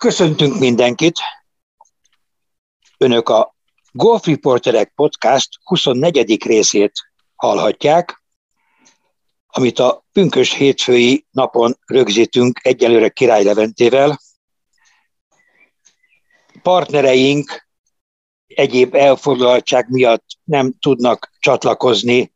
Köszöntünk mindenkit! Önök a Golf Reporterek Podcast 24. részét hallhatják, amit a pünkös hétfői napon rögzítünk egyelőre Király Leventével. Partnereink egyéb elfoglaltság miatt nem tudnak csatlakozni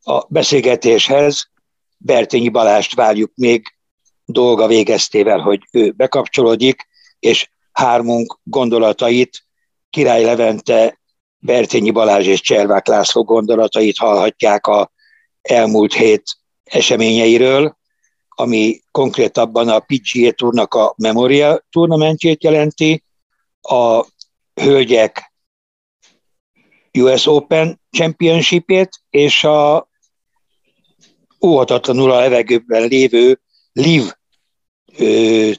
a beszélgetéshez. Bertényi Balást várjuk még dolga végeztével, hogy ő bekapcsolódik, és hármunk gondolatait Király Levente, Bertényi Balázs és Cservák László gondolatait hallhatják a elmúlt hét eseményeiről, ami konkrétabban a PGA Tournak a Memorial turnamentjét jelenti, a hölgyek US Open Championshipét és a óhatatlanul a levegőben lévő Live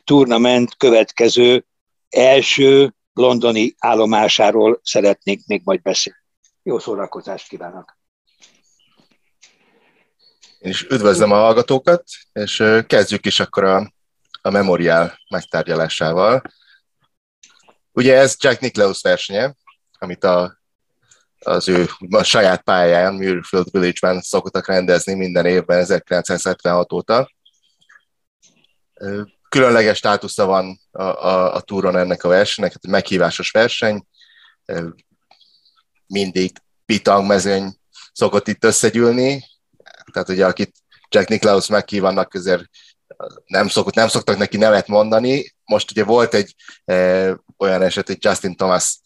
turnament következő első londoni állomásáról szeretnék még majd beszélni. Jó szórakozást kívánok! Én is üdvözlöm a hallgatókat, és kezdjük is akkor a, a Memorial megtárgyalásával. Ugye ez Jack Nicklaus versenye, amit a, az ő a saját pályáján, Muirfield Village-ben szoktak rendezni minden évben 1976 óta különleges státusza van a, a, a túron ennek a versenynek, hát meghívásos verseny, mindig pitang mezőny szokott itt összegyűlni, tehát ugye akit Jack Nicklaus meghívanak, azért nem, szokott, nem szoktak neki nevet mondani. Most ugye volt egy e, olyan eset, hogy Justin Thomas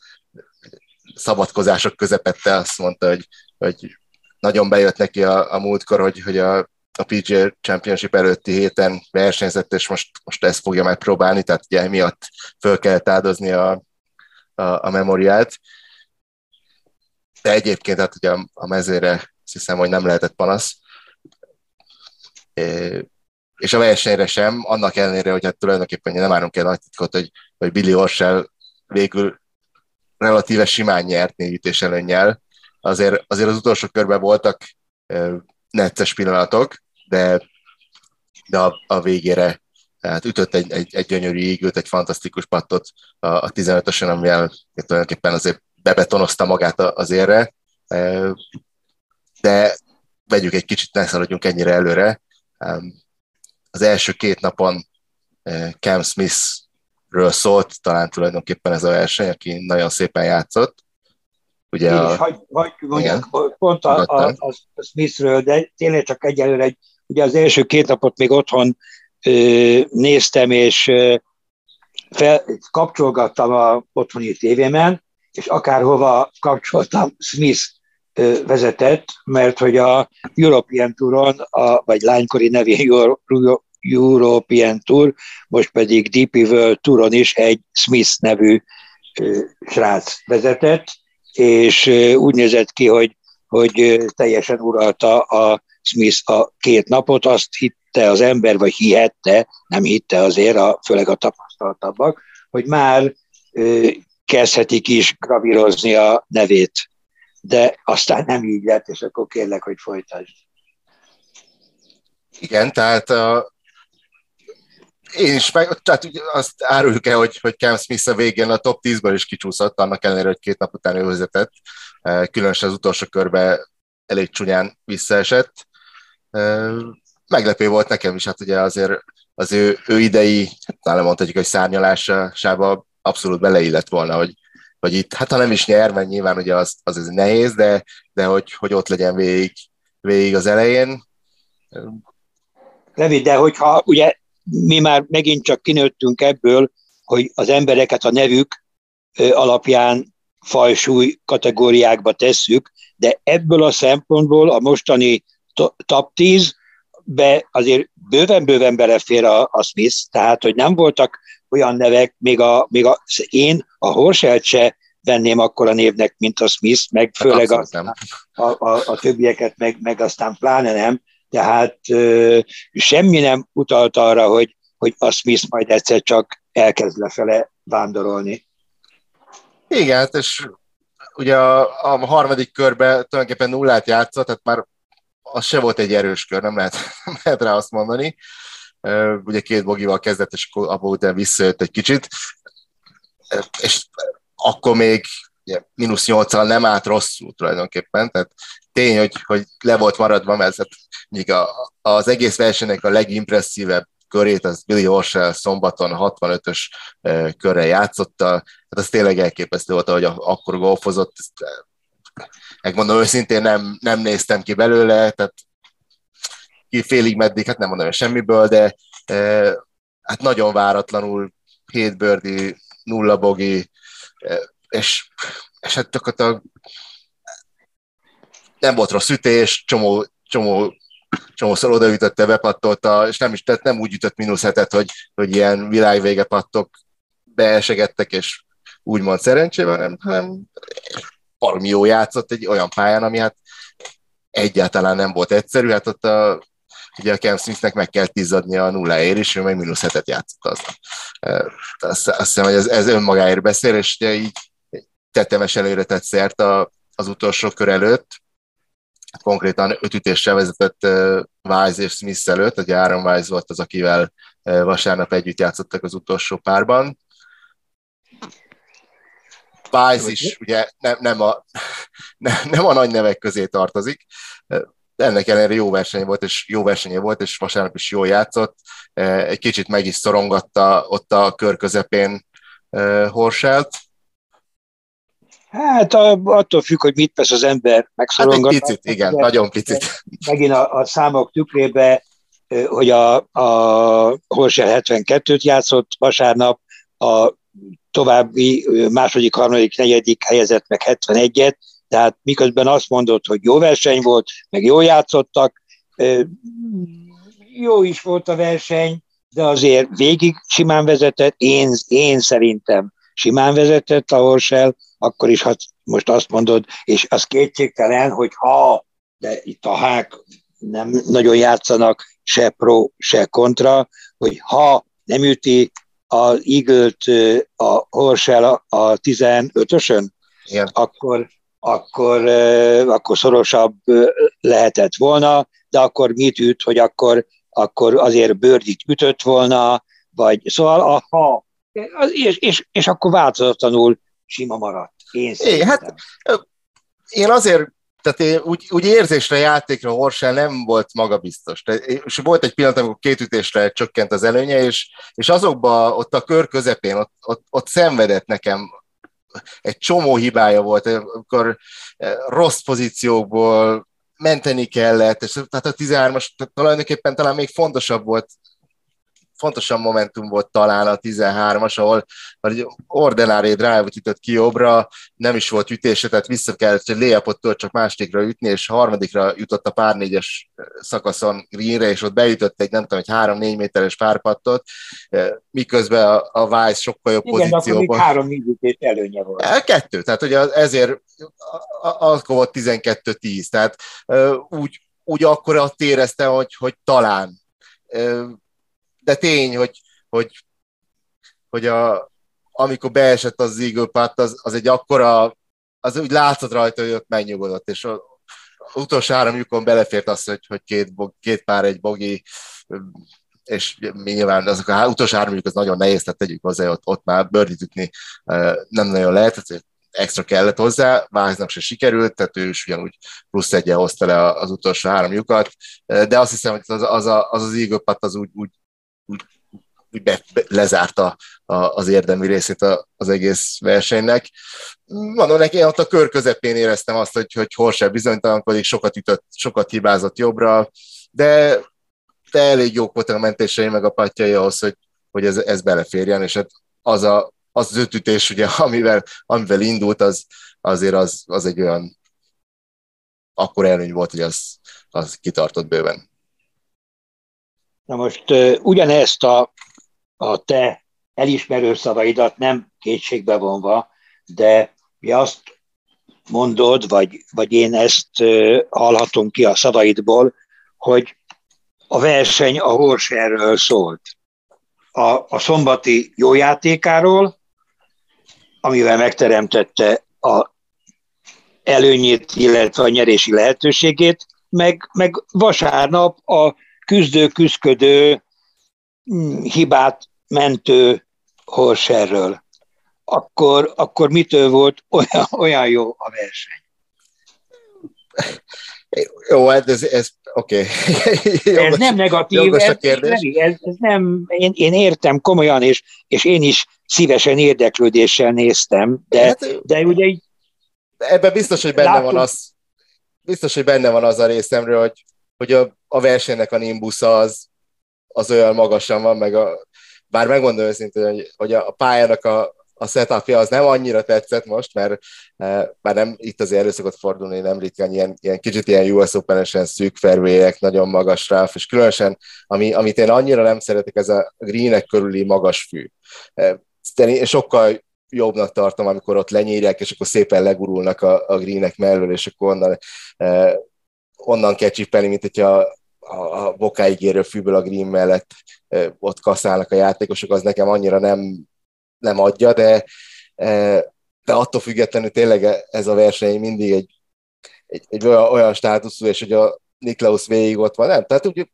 szabadkozások közepette azt mondta, hogy, hogy nagyon bejött neki a, a múltkor, hogy, hogy a a PGA Championship előtti héten versenyzett, és most, most ezt fogja megpróbálni, tehát ugye emiatt föl kellett áldozni a, a, a memoriát. De egyébként hát ugye a, a mezőre azt hiszem, hogy nem lehetett panasz. É, és a versenyre sem, annak ellenére, hogy hát tulajdonképpen nem árunk el nagy titkot, hogy, hogy Billy Horschel végül relatíve simán nyert négy ütés előnnyel. Azért, azért az utolsó körben voltak necces pillanatok, de, de a, a végére tehát ütött egy, egy, egy gyönyörű ígőt, egy fantasztikus pattot a, a 15-ösen, amivel tulajdonképpen azért bebetonozta magát az érre, de vegyük egy kicsit, ne szaladjunk ennyire előre. Az első két napon Cam Smith-ről szólt talán tulajdonképpen ez a verseny, aki nagyon szépen játszott. Ugye Én a... is hagy, hagy mondjak, pont a, a, a Smithről, de tényleg csak egyelőre egy Ugye az első két napot még otthon ö, néztem, és ö, fel, kapcsolgattam a otthoni tévémen, és akárhova kapcsoltam, Smith ö, vezetett, mert hogy a European Touron, a, vagy lánykori nevén European Tour, most pedig DP World Touron is egy Smith nevű ö, srác vezetett, és úgy nézett ki, hogy, hogy teljesen uralta a Smith a két napot, azt hitte az ember, vagy hihette, nem hitte azért, a, főleg a tapasztaltabbak, hogy már kezdhetik is gravírozni a nevét. De aztán nem így lett, és akkor kérlek, hogy folytasd. Igen, tehát a, én is meg, tehát azt áruljuk el, hogy, hogy Cam Smith a végén a top 10-ből is kicsúszott, annak ellenére, hogy két nap után ő vezetett. Különösen az utolsó körbe elég csúnyán visszaesett. Meglepő volt nekem is, hát ugye azért az ő, ő idei, hát nálam mondhatjuk, hogy szárnyalásába abszolút beleillett volna, hogy, hogy itt, hát ha nem is nyer, mert nyilván ugye az, az, az nehéz, de, de hogy, hogy ott legyen végig, végig az elején. Levi, de hogyha ugye mi már megint csak kinőttünk ebből, hogy az embereket a nevük alapján fajsúly kategóriákba tesszük, de ebből a szempontból a mostani top 10 be azért bőven-bőven belefér a, a Smith, tehát hogy nem voltak olyan nevek, még, a, még a, én a Horselt se venném akkor a névnek, mint a Smith, meg hát főleg a, a, a, a többieket, meg, meg aztán pláne nem, tehát semmi nem utalt arra, hogy, hogy a Smith majd egyszer csak elkezd lefele vándorolni. Igen, hát és ugye a, a harmadik körben tulajdonképpen nullát játszott, tehát már az se volt egy erős kör, nem lehet, nem lehet rá azt mondani. Ugye két bogival kezdett, és abból után visszajött egy kicsit. és akkor még mínusz 8 nem állt rosszul tulajdonképpen, tehát tény, hogy, hogy le volt maradva, mert míg a, az egész versenynek a legimpresszívebb körét, az Billy Horschel szombaton 65-ös körre játszotta, hát az tényleg elképesztő volt, hogy akkor golfozott, megmondom őszintén nem, nem néztem ki belőle, tehát ki félig meddig, hát nem mondom semmiből, de hát nagyon váratlanul 7 bőrdi, nulla bogi, és, és hát a, nem volt rossz ütés, csomó, csomó csomószor odaütötte, bepattolta, és nem is, tehát nem úgy ütött mínusz hetet, hogy, hogy ilyen világvége pattok beesegettek, és úgymond szerencsével, hanem, hanem valami jó játszott egy olyan pályán, ami hát egyáltalán nem volt egyszerű, hát ott a, ugye a Cam Smithnek meg kell tizzadni a nulláért is, ő meg mínusz hetet játszott aznap. Azt, azt hiszem, hogy ez, ez önmagáért beszél, és ugye így tetemes előre tett szert a, az utolsó kör előtt, konkrétan öt ütéssel vezetett Wise és Smith előtt, ugye Aaron Wise volt az, akivel vasárnap együtt játszottak az utolsó párban. Wise is ugye nem, nem, a, nem, nem a nagy nevek közé tartozik, de ennek ellenére jó verseny volt, és jó versenye volt, és vasárnap is jól játszott. Egy kicsit meg is szorongatta ott a kör közepén Horselt, Hát attól függ, hogy mit tesz az ember. Hát egy picit, igen, nagyon picit. Megint a, a számok tükrébe, hogy a, a Horsel 72-t játszott vasárnap, a további második, harmadik, negyedik helyezett meg 71-et, tehát miközben azt mondott, hogy jó verseny volt, meg jól játszottak, jó is volt a verseny, de azért végig simán vezetett, én, én szerintem simán vezetett a Horsel, akkor is hát most azt mondod, és az kétségtelen, hogy ha, de itt a hák nem nagyon játszanak se pro, se kontra, hogy ha nem üti az eagle a Horsel a 15-ösön, Igen. akkor, akkor, akkor szorosabb lehetett volna, de akkor mit üt, hogy akkor, akkor azért bőrdit ütött volna, vagy szóval a ha, és, és, és akkor változatlanul sima maradt. Én é, hát én azért tehát én úgy, úgy érzésre, játékra Horsel nem volt magabiztos. És volt egy pillanat, amikor két ütésre csökkent az előnye, és, és azokban ott a kör közepén, ott, ott, ott szenvedett nekem egy csomó hibája volt, amikor rossz pozíciókból menteni kellett, és tehát a 13-as tulajdonképpen talán még fontosabb volt fontosabb momentum volt talán a 13-as, ahol egy ordinári drive-ot ütött ki jobbra, nem is volt ütése, tehát vissza kellett, hogy léjapottól csak másodikra ütni, és harmadikra jutott a pár négyes szakaszon greenre, és ott beütött egy, nem tudom, egy három-négy méteres párpattot, miközben a, a Vice sokkal jobb Igen, pozícióban. Igen, három négy előnye volt. E, kettő, tehát ugye ezért akkor volt 12-10, tehát úgy, úgy akkor azt éreztem, hogy, hogy talán de tény, hogy, hogy, hogy a, amikor beesett az Eagle az, az egy akkora, az úgy látszott rajta, hogy ott megnyugodott, és az utolsó három lyukon belefért az, hogy, hogy két, két pár egy bogi, és nyilván azok a utolsó három lyuk az nagyon nehéz, tehát tegyük hozzá, ott, ott már birdit ütni nem nagyon lehet, tehát extra kellett hozzá, Váznak se sikerült, tehát ő is ugyanúgy plusz egyen hozta le az utolsó három lyukat, de azt hiszem, hogy az az, az, az, az az úgy, úgy úgy, úgy be, be, lezárta a, az érdemi részét a, az egész versenynek. Mondom neki, én ott a kör közepén éreztem azt, hogy, hogy Horsel bizonytalankodik, sokat ütött, sokat hibázott jobbra, de, de elég jók voltak a mentései, meg a patjai ahhoz, hogy, hogy ez, ez beleférjen, és hát az, a, az, az ötütés, ugye, amivel, amivel indult, az, azért az, az egy olyan akkor előny volt, hogy az, az kitartott bőven. Na most ugyanezt a, a te elismerő szavaidat nem kétségbe vonva, de mi azt mondod, vagy, vagy én ezt hallhatom ki a szavaidból, hogy a verseny a Horserről szólt. A, a szombati jó játékáról, amivel megteremtette a előnyét, illetve a nyerési lehetőségét, meg, meg vasárnap a küzdő, küzdködő, mm, hibát mentő Horserről. akkor, akkor mitől volt olyan, olyan jó a verseny? Jó, hát ez, ez oké. Okay. ez nem negatív, ez, ez, ez nem, én, én értem komolyan, és, és én is szívesen érdeklődéssel néztem, de, hát, de ugye. Ebben biztos, hogy benne látom, van az, biztos, hogy benne van az a részemről, hogy, hogy a, a versenynek a nimbusza az, az olyan magasan van, meg a, bár megmondom őszintén, hogy, hogy a pályának a, a setupja az nem annyira tetszett most, mert e, már nem itt azért elő szokott fordulni, nem ritkán ilyen, ilyen kicsit ilyen US Open-esen szűk fairway nagyon magas ráf, és különösen, ami, amit én annyira nem szeretek, ez a greenek körüli magas fű. E, sokkal jobbnak tartom, amikor ott lenyírják, és akkor szépen legurulnak a, a greenek mellől, és akkor onnan, e, onnan kell csipelni, mint hogyha a, a bokáig érő fűből a green mellett e, ott kaszálnak a játékosok, az nekem annyira nem nem adja, de, e, de attól függetlenül tényleg ez a verseny mindig egy, egy, egy olyan, olyan státuszú, és hogy a Niklaus végig ott van, nem? Tehát úgy,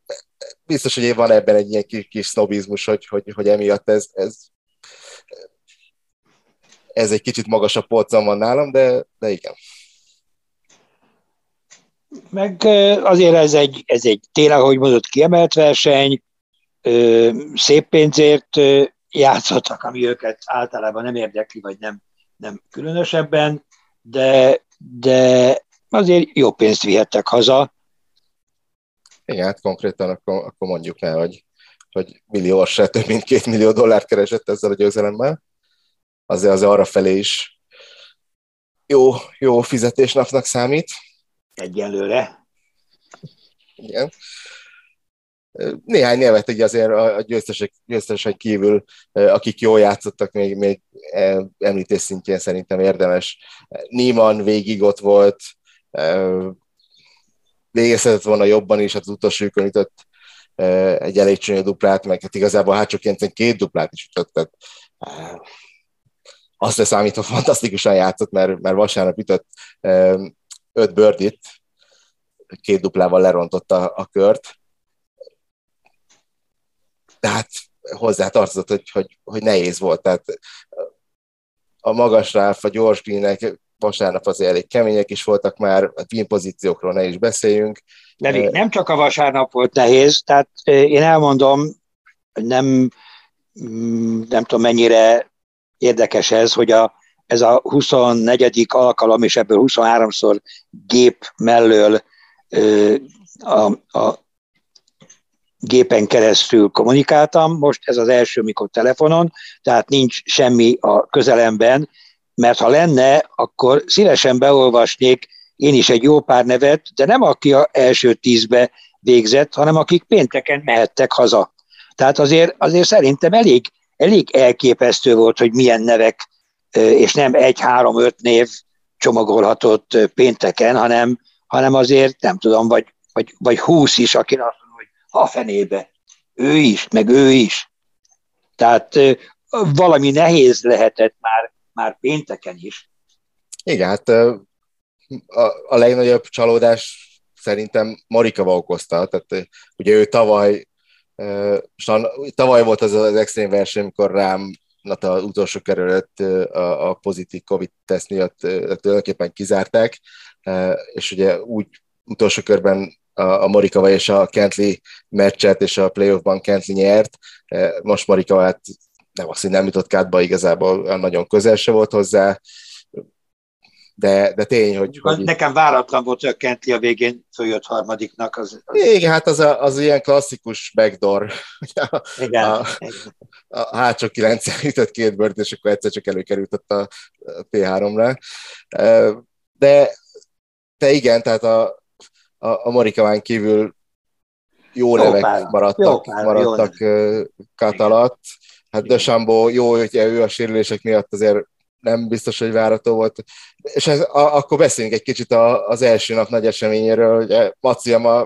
biztos, hogy van ebben egy ilyen kis, kis sznobizmus, hogy, hogy, hogy emiatt ez, ez, ez egy kicsit magasabb polcon van nálam, de, de igen. Meg azért ez egy, ez egy tényleg, ahogy mondott, kiemelt verseny, szép pénzért játszottak, ami őket általában nem érdekli, vagy nem, nem különösebben, de, de azért jó pénzt vihettek haza. Igen, hát konkrétan akkor, akkor mondjuk el, hogy, hogy millió se több mint két millió dollárt keresett ezzel a győzelemmel. Azért az arra felé is jó, jó fizetésnapnak számít. Egyelőre. Igen néhány nevet egy azért a győztesek, győztesek kívül, akik jól játszottak, még, még említés szintjén szerintem érdemes. Niemann végig ott volt, végezhetett volna jobban is, hát az utolsó ütött egy elég csúnya duplát, meg hát igazából hátsóként két duplát is ütött, tehát azt leszámítva fantasztikusan játszott, mert, mert vasárnap ütött öt bőrdit, két duplával lerontotta a kört, tehát hozzá tartozott, hogy, hogy, hogy nehéz volt. Tehát a magas ráf, a gyors greenek vasárnap azért elég kemények is voltak már, a green pozíciókról ne is beszéljünk. De nem csak a vasárnap volt nehéz, tehát én elmondom, nem, mm, nem tudom mennyire érdekes ez, hogy a, ez a 24. alkalom, és ebből 23-szor gép mellől a, a gépen keresztül kommunikáltam, most ez az első, mikor telefonon, tehát nincs semmi a közelemben, mert ha lenne, akkor szívesen beolvasnék én is egy jó pár nevet, de nem aki a első tízbe végzett, hanem akik pénteken mehettek haza. Tehát azért, azért szerintem elég, elég elképesztő volt, hogy milyen nevek, és nem egy-három-öt név csomagolhatott pénteken, hanem, hanem azért nem tudom, vagy, vagy, vagy húsz is, aki azt a fenébe. Ő is, meg ő is. Tehát valami nehéz lehetett már, már pénteken is. Igen, hát a, a legnagyobb csalódás szerintem Marika okozta, tehát ugye ő tavaly, tavaly volt az az extrém verseny, amikor rám az utolsó kerület a, a pozitív Covid-teszt miatt tulajdonképpen kizárták, és ugye úgy utolsó körben a, Morikava és a Kentley meccset, és a playoffban Kentley nyert. Most Morikava hát nem azt, hogy nem jutott kátba, igazából nagyon közel se volt hozzá, de, de tény, hogy, hogy... Nekem váratlan volt, hogy a Kentley a végén följött harmadiknak. Az, az... Igen, hát az, a, az ilyen klasszikus backdoor. Igen. A, a hátsó kilencen ütött két bört, és akkor egyszer csak előkerült a, a P3-ra. E, de, de igen, tehát a, a, a Marikaván kívül jó, jó nevek pár, maradtak, jó pár, maradtak Kat alatt. Hát De Sambó jó, hogy ő a sérülések miatt azért nem biztos, hogy várató volt. És ez, a, akkor beszéljünk egy kicsit a, az első nap nagy eseményéről, hogy Maciama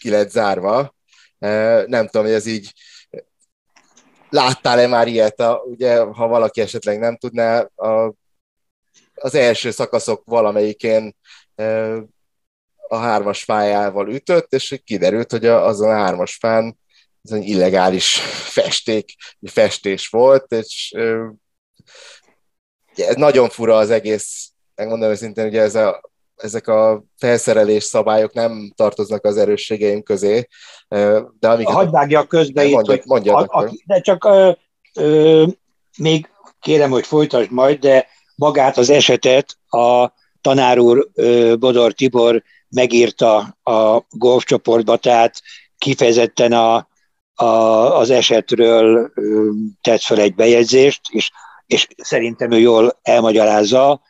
ki lett zárva. Nem tudom, hogy ez így láttál-e már ilyet, a, ugye, ha valaki esetleg nem tudná, a, az első szakaszok valamelyikén a hármas fájával ütött, és kiderült, hogy azon a hármas fán ez egy illegális festék, festés volt, és ez nagyon fura az egész, megmondom őszintén, ugye ez a, ezek a felszerelés szabályok nem tartoznak az erősségeim közé. De amiket... Hagyd vágja közbe itt, mondjad, hogy mondjad a, a, de csak ö, ö, még kérem, hogy folytasd majd, de magát az esetet a tanár úr Bodor Tibor megírta a golfcsoportba, tehát kifejezetten a, a, az esetről tett fel egy bejegyzést, és, és szerintem ő jól elmagyarázza.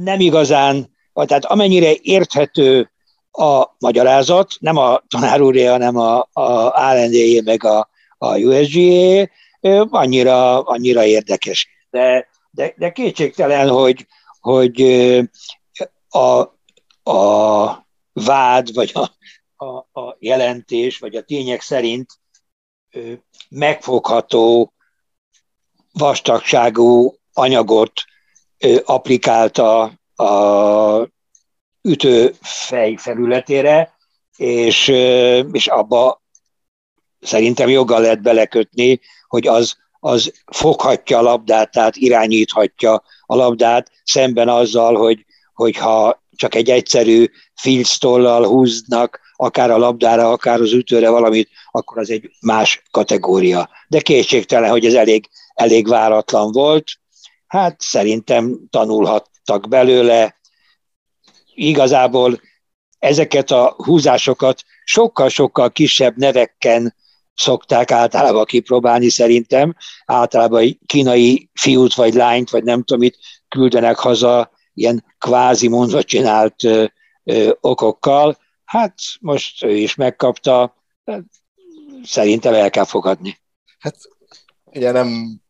Nem igazán, tehát amennyire érthető a magyarázat, nem a tanár úré, hanem a, a ALND meg a, a USGA, annyira, annyira érdekes. De, de, de kétségtelen, hogy, hogy a, a vád, vagy a, a, a jelentés, vagy a tények szerint megfogható vastagságú anyagot applikálta a ütőfej felületére, és, és abba szerintem joggal lehet belekötni, hogy az, az foghatja a labdát, tehát irányíthatja a labdát, szemben azzal, hogy, hogyha csak egy egyszerű filctollal húznak, akár a labdára, akár az ütőre valamit, akkor az egy más kategória. De kétségtelen, hogy ez elég, elég váratlan volt. Hát szerintem tanulhattak belőle. Igazából ezeket a húzásokat sokkal-sokkal kisebb nevekkel szokták általában kipróbálni szerintem. Általában kínai fiút vagy lányt, vagy nem tudom mit küldenek haza ilyen kvázi mondva csinált ö, ö, okokkal. Hát most ő is megkapta, szerintem el kell fogadni. Hát ugye nem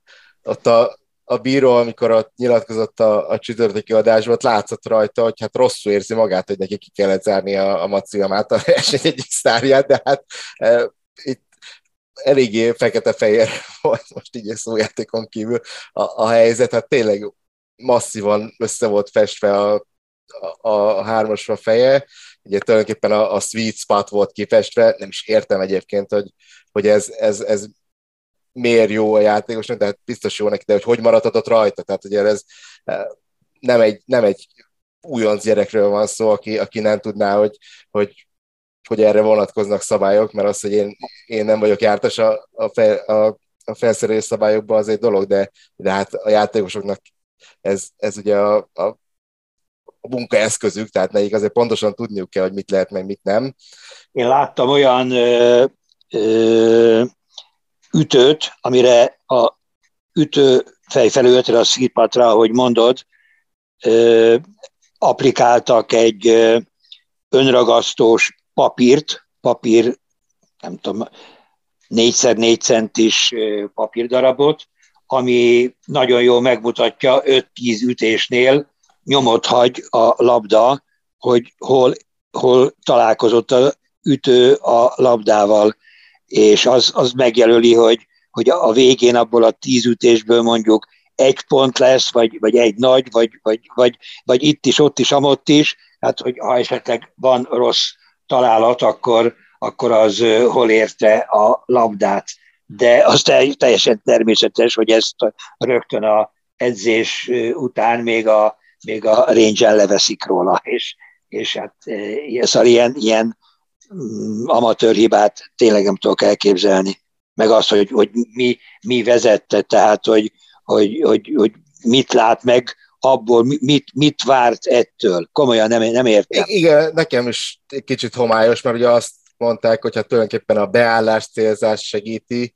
ott a, a bíró, amikor ott nyilatkozott a, a csütörtöki adásban, ott látszott rajta, hogy hát rosszul érzi magát, hogy neki ki kellett zárni a, a Maciamát, a verseny egyik sztárját, de hát e, itt eléggé fekete-fehér volt most így egy szójátékon kívül a, a helyzet, hát tényleg masszívan össze volt festve a, a, a hármasra feje, ugye tulajdonképpen a, a sweet spot volt kifestve, nem is értem egyébként, hogy, hogy ez, ez, ez miért jó a játékosnak, de hát biztos jó neki, de hogy hogy maradhatott rajta, tehát ugye ez eh, nem egy, nem egy újonc gyerekről van szó, aki, aki nem tudná, hogy, hogy, hogy erre vonatkoznak szabályok, mert az, hogy én, én nem vagyok jártas a, a, fel, a, a felszerelés szabályokban, az egy dolog, de, de hát a játékosoknak ez, ez ugye a, a, a munkaeszközük, tehát nekik azért pontosan tudniuk kell, hogy mit lehet, meg mit nem. Én láttam olyan ö, ö, ütőt, amire a ütő fejfelületre, a szírpatra, ahogy mondod, ö, applikáltak egy önragasztós papírt, papír, nem tudom, 4x4 centis papírdarabot, ami nagyon jól megmutatja 5-10 ütésnél nyomot hagy a labda, hogy hol, hol találkozott a ütő a labdával, és az, az megjelöli, hogy, hogy a végén abból a tíz ütésből mondjuk egy pont lesz, vagy, vagy egy nagy, vagy, vagy, vagy, vagy itt is, ott is, amott is, hát hogy ha esetleg van rossz találat, akkor, akkor az hol érte a labdát. De az teljesen természetes, hogy ezt rögtön a edzés után még a, még a range leveszik róla, és, és hát szóval ilyen, ilyen amatőr hibát tényleg nem tudok elképzelni. Meg azt, hogy, hogy mi, mi vezette, tehát hogy, hogy, hogy, hogy mit lát meg abból, mit, mit várt ettől. Komolyan nem, nem értem. Igen, nekem is egy kicsit homályos, mert ugye azt mondták, hogy hát tulajdonképpen a beállás célzás segíti,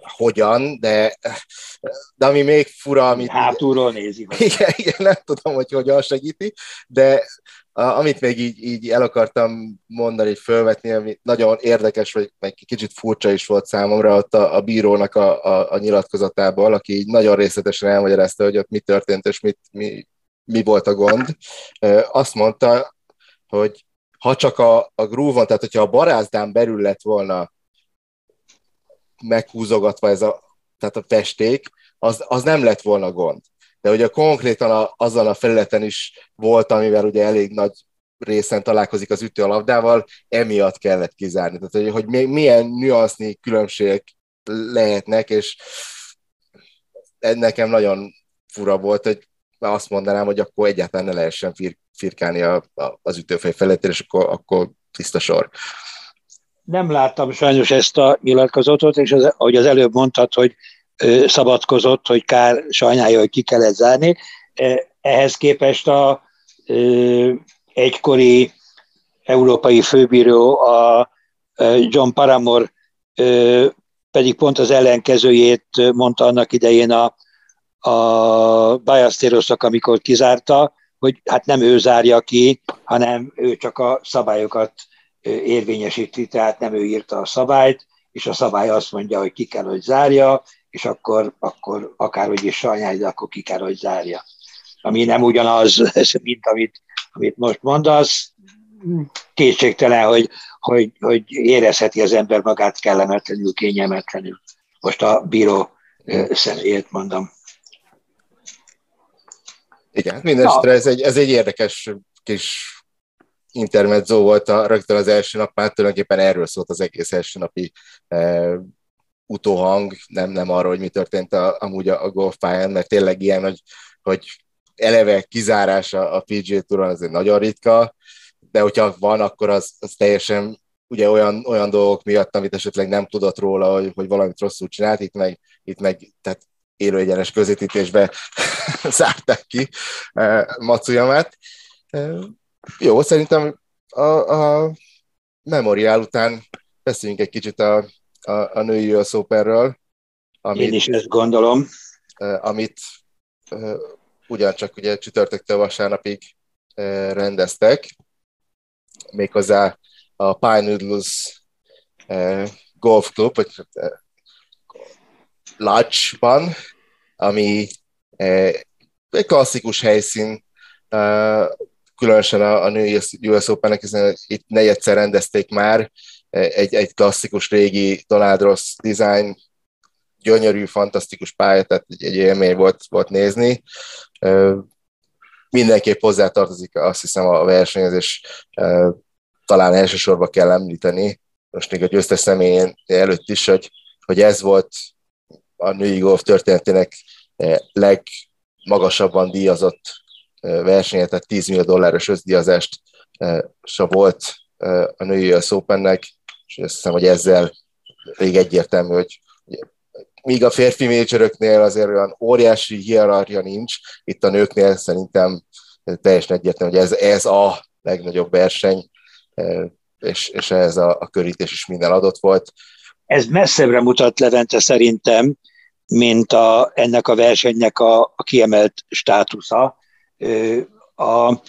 hogyan, de, de ami még fura, amit... Hátulról nézi. Igen, igen, nem tudom, hogy hogyan segíti, de amit még így, így el akartam mondani, hogy fölvetni, ami nagyon érdekes, vagy meg kicsit furcsa is volt számomra ott a, a bírónak a, a, a nyilatkozatából, aki így nagyon részletesen elmagyarázta, hogy ott mi történt, és mit, mi, mi volt a gond. Azt mondta, hogy ha csak a, a groove tehát hogyha a barázdán belül lett volna meghúzogatva ez a, tehát a festék, az, az nem lett volna gond. De ugye konkrétan a, azon a felületen is volt, amivel ugye elég nagy részen találkozik az ütő a labdával, emiatt kellett kizárni. Tehát, hogy, hogy milyen nüansznyi különbségek lehetnek, és nekem nagyon fura volt, hogy azt mondanám, hogy akkor egyáltalán ne lehessen fir, firkálni a, a, az ütőfej felett, és akkor, akkor tiszta sor. Nem láttam sajnos ezt a nyilatkozatot, és az, ahogy az előbb mondtad, hogy szabadkozott, hogy kár sajnálja, hogy ki kellett zárni. Ehhez képest a egykori európai főbíró, a John Paramore pedig pont az ellenkezőjét mondta annak idején a, a Bajasztérosnak, amikor kizárta, hogy hát nem ő zárja ki, hanem ő csak a szabályokat érvényesíti, tehát nem ő írta a szabályt, és a szabály azt mondja, hogy ki kell, hogy zárja, és akkor, akkor akárhogy is sajnálja, de akkor ki kell, hogy zárja. Ami nem ugyanaz, mint amit, amit most mondasz, kétségtelen, hogy, hogy, hogy érezheti az ember magát kellemetlenül, kényelmetlenül. Most a bíró személyét mondom. Igen, mindenesetre ez egy, ez egy érdekes kis intermezzo volt a, rögtön az első nap, már tulajdonképpen erről szólt az egész első napi e, utóhang, nem, nem arról, hogy mi történt a, amúgy a, a golfpályán, mert tényleg ilyen, hogy, hogy eleve kizárása a PGA Touron az egy nagyon ritka, de hogyha van, akkor az, az teljesen ugye olyan, olyan dolgok miatt, amit esetleg nem tudott róla, hogy, hogy valamit rosszul csinált, itt meg, itt meg tehát élőegyenes közvetítésbe zárták ki uh, Matsuyamát. Uh, jó, szerintem a, a memoriál után beszéljünk egy kicsit a, a, a női US Openről. Amit, Én is ezt gondolom. Amit ugyancsak ugye csütörtöktől vasárnapig rendeztek méghozzá a Pine Noodles Golf Club, vagy Lodge-ban, ami egy klasszikus helyszín, különösen a, a női US Open-nek, hiszen itt negyedszer rendezték már, egy, egy klasszikus régi Donald Ross design, gyönyörű, fantasztikus pálya, tehát egy, egy élmény volt, volt nézni. Mindenképp hozzátartozik azt hiszem a versenyezés talán elsősorban kell említeni, most még a győztes személyén előtt is, hogy, hogy ez volt a női golf történetének legmagasabban díjazott versenye, tehát 10 millió dolláros összdíjazást volt a női US Opennek, és azt hiszem, hogy ezzel elég egyértelmű, hogy míg a férfi majoröknél azért olyan óriási hierarchia nincs, itt a nőknél szerintem teljesen egyértelmű, hogy ez, ez a legnagyobb verseny, és, és ez a, a körítés is minden adott volt. Ez messzebbre mutat Levente szerintem, mint a, ennek a versenynek a, a kiemelt státusza. A, a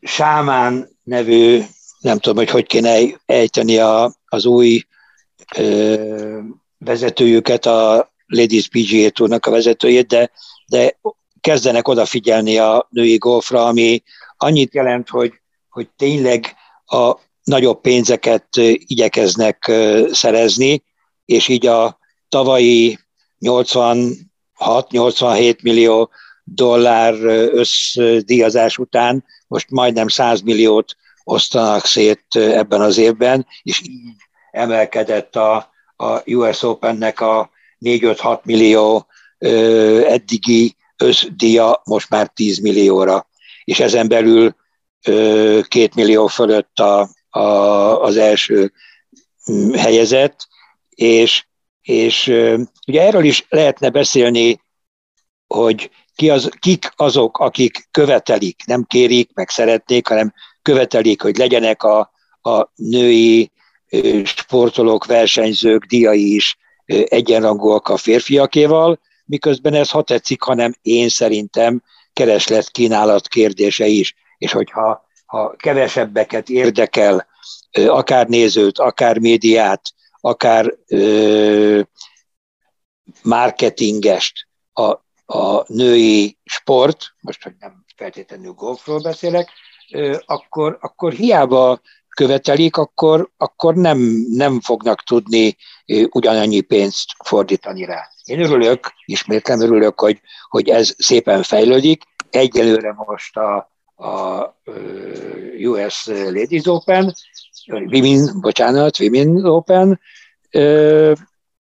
Sámán nevű, nem tudom, hogy hogy kéne ejteni a, az új ö, vezetőjüket, a Ladies PGA Tournak a vezetőjét, de, de kezdenek odafigyelni a női golfra, ami annyit jelent, hogy, hogy tényleg a nagyobb pénzeket igyekeznek szerezni, és így a tavalyi 86-87 millió dollár összdíjazás után most majdnem 100 milliót osztanak szét ebben az évben, és így emelkedett a, a US Opennek a 4-5-6 millió eddigi összdíja most már 10 millióra, és ezen belül két millió fölött a, a, az első mm, helyezett, és, és ugye erről is lehetne beszélni, hogy ki az, kik azok, akik követelik, nem kérik, meg szeretnék, hanem követelik, hogy legyenek a, a női sportolók, versenyzők díjai is egyenrangúak a férfiakéval, miközben ez ha tetszik, hanem én szerintem kereslet kínálat kérdése is, és hogyha ha kevesebbeket érdekel, akár nézőt, akár médiát, akár ö, marketingest a, a női sport, most, hogy nem feltétlenül golfról beszélek, akkor, akkor hiába követelik, akkor, akkor nem, nem fognak tudni ugyanannyi pénzt fordítani rá. Én örülök, ismétlem örülök, hogy, hogy ez szépen fejlődik. Egyelőre most a, a US Ladies Open, Women, bocsánat, Women Open,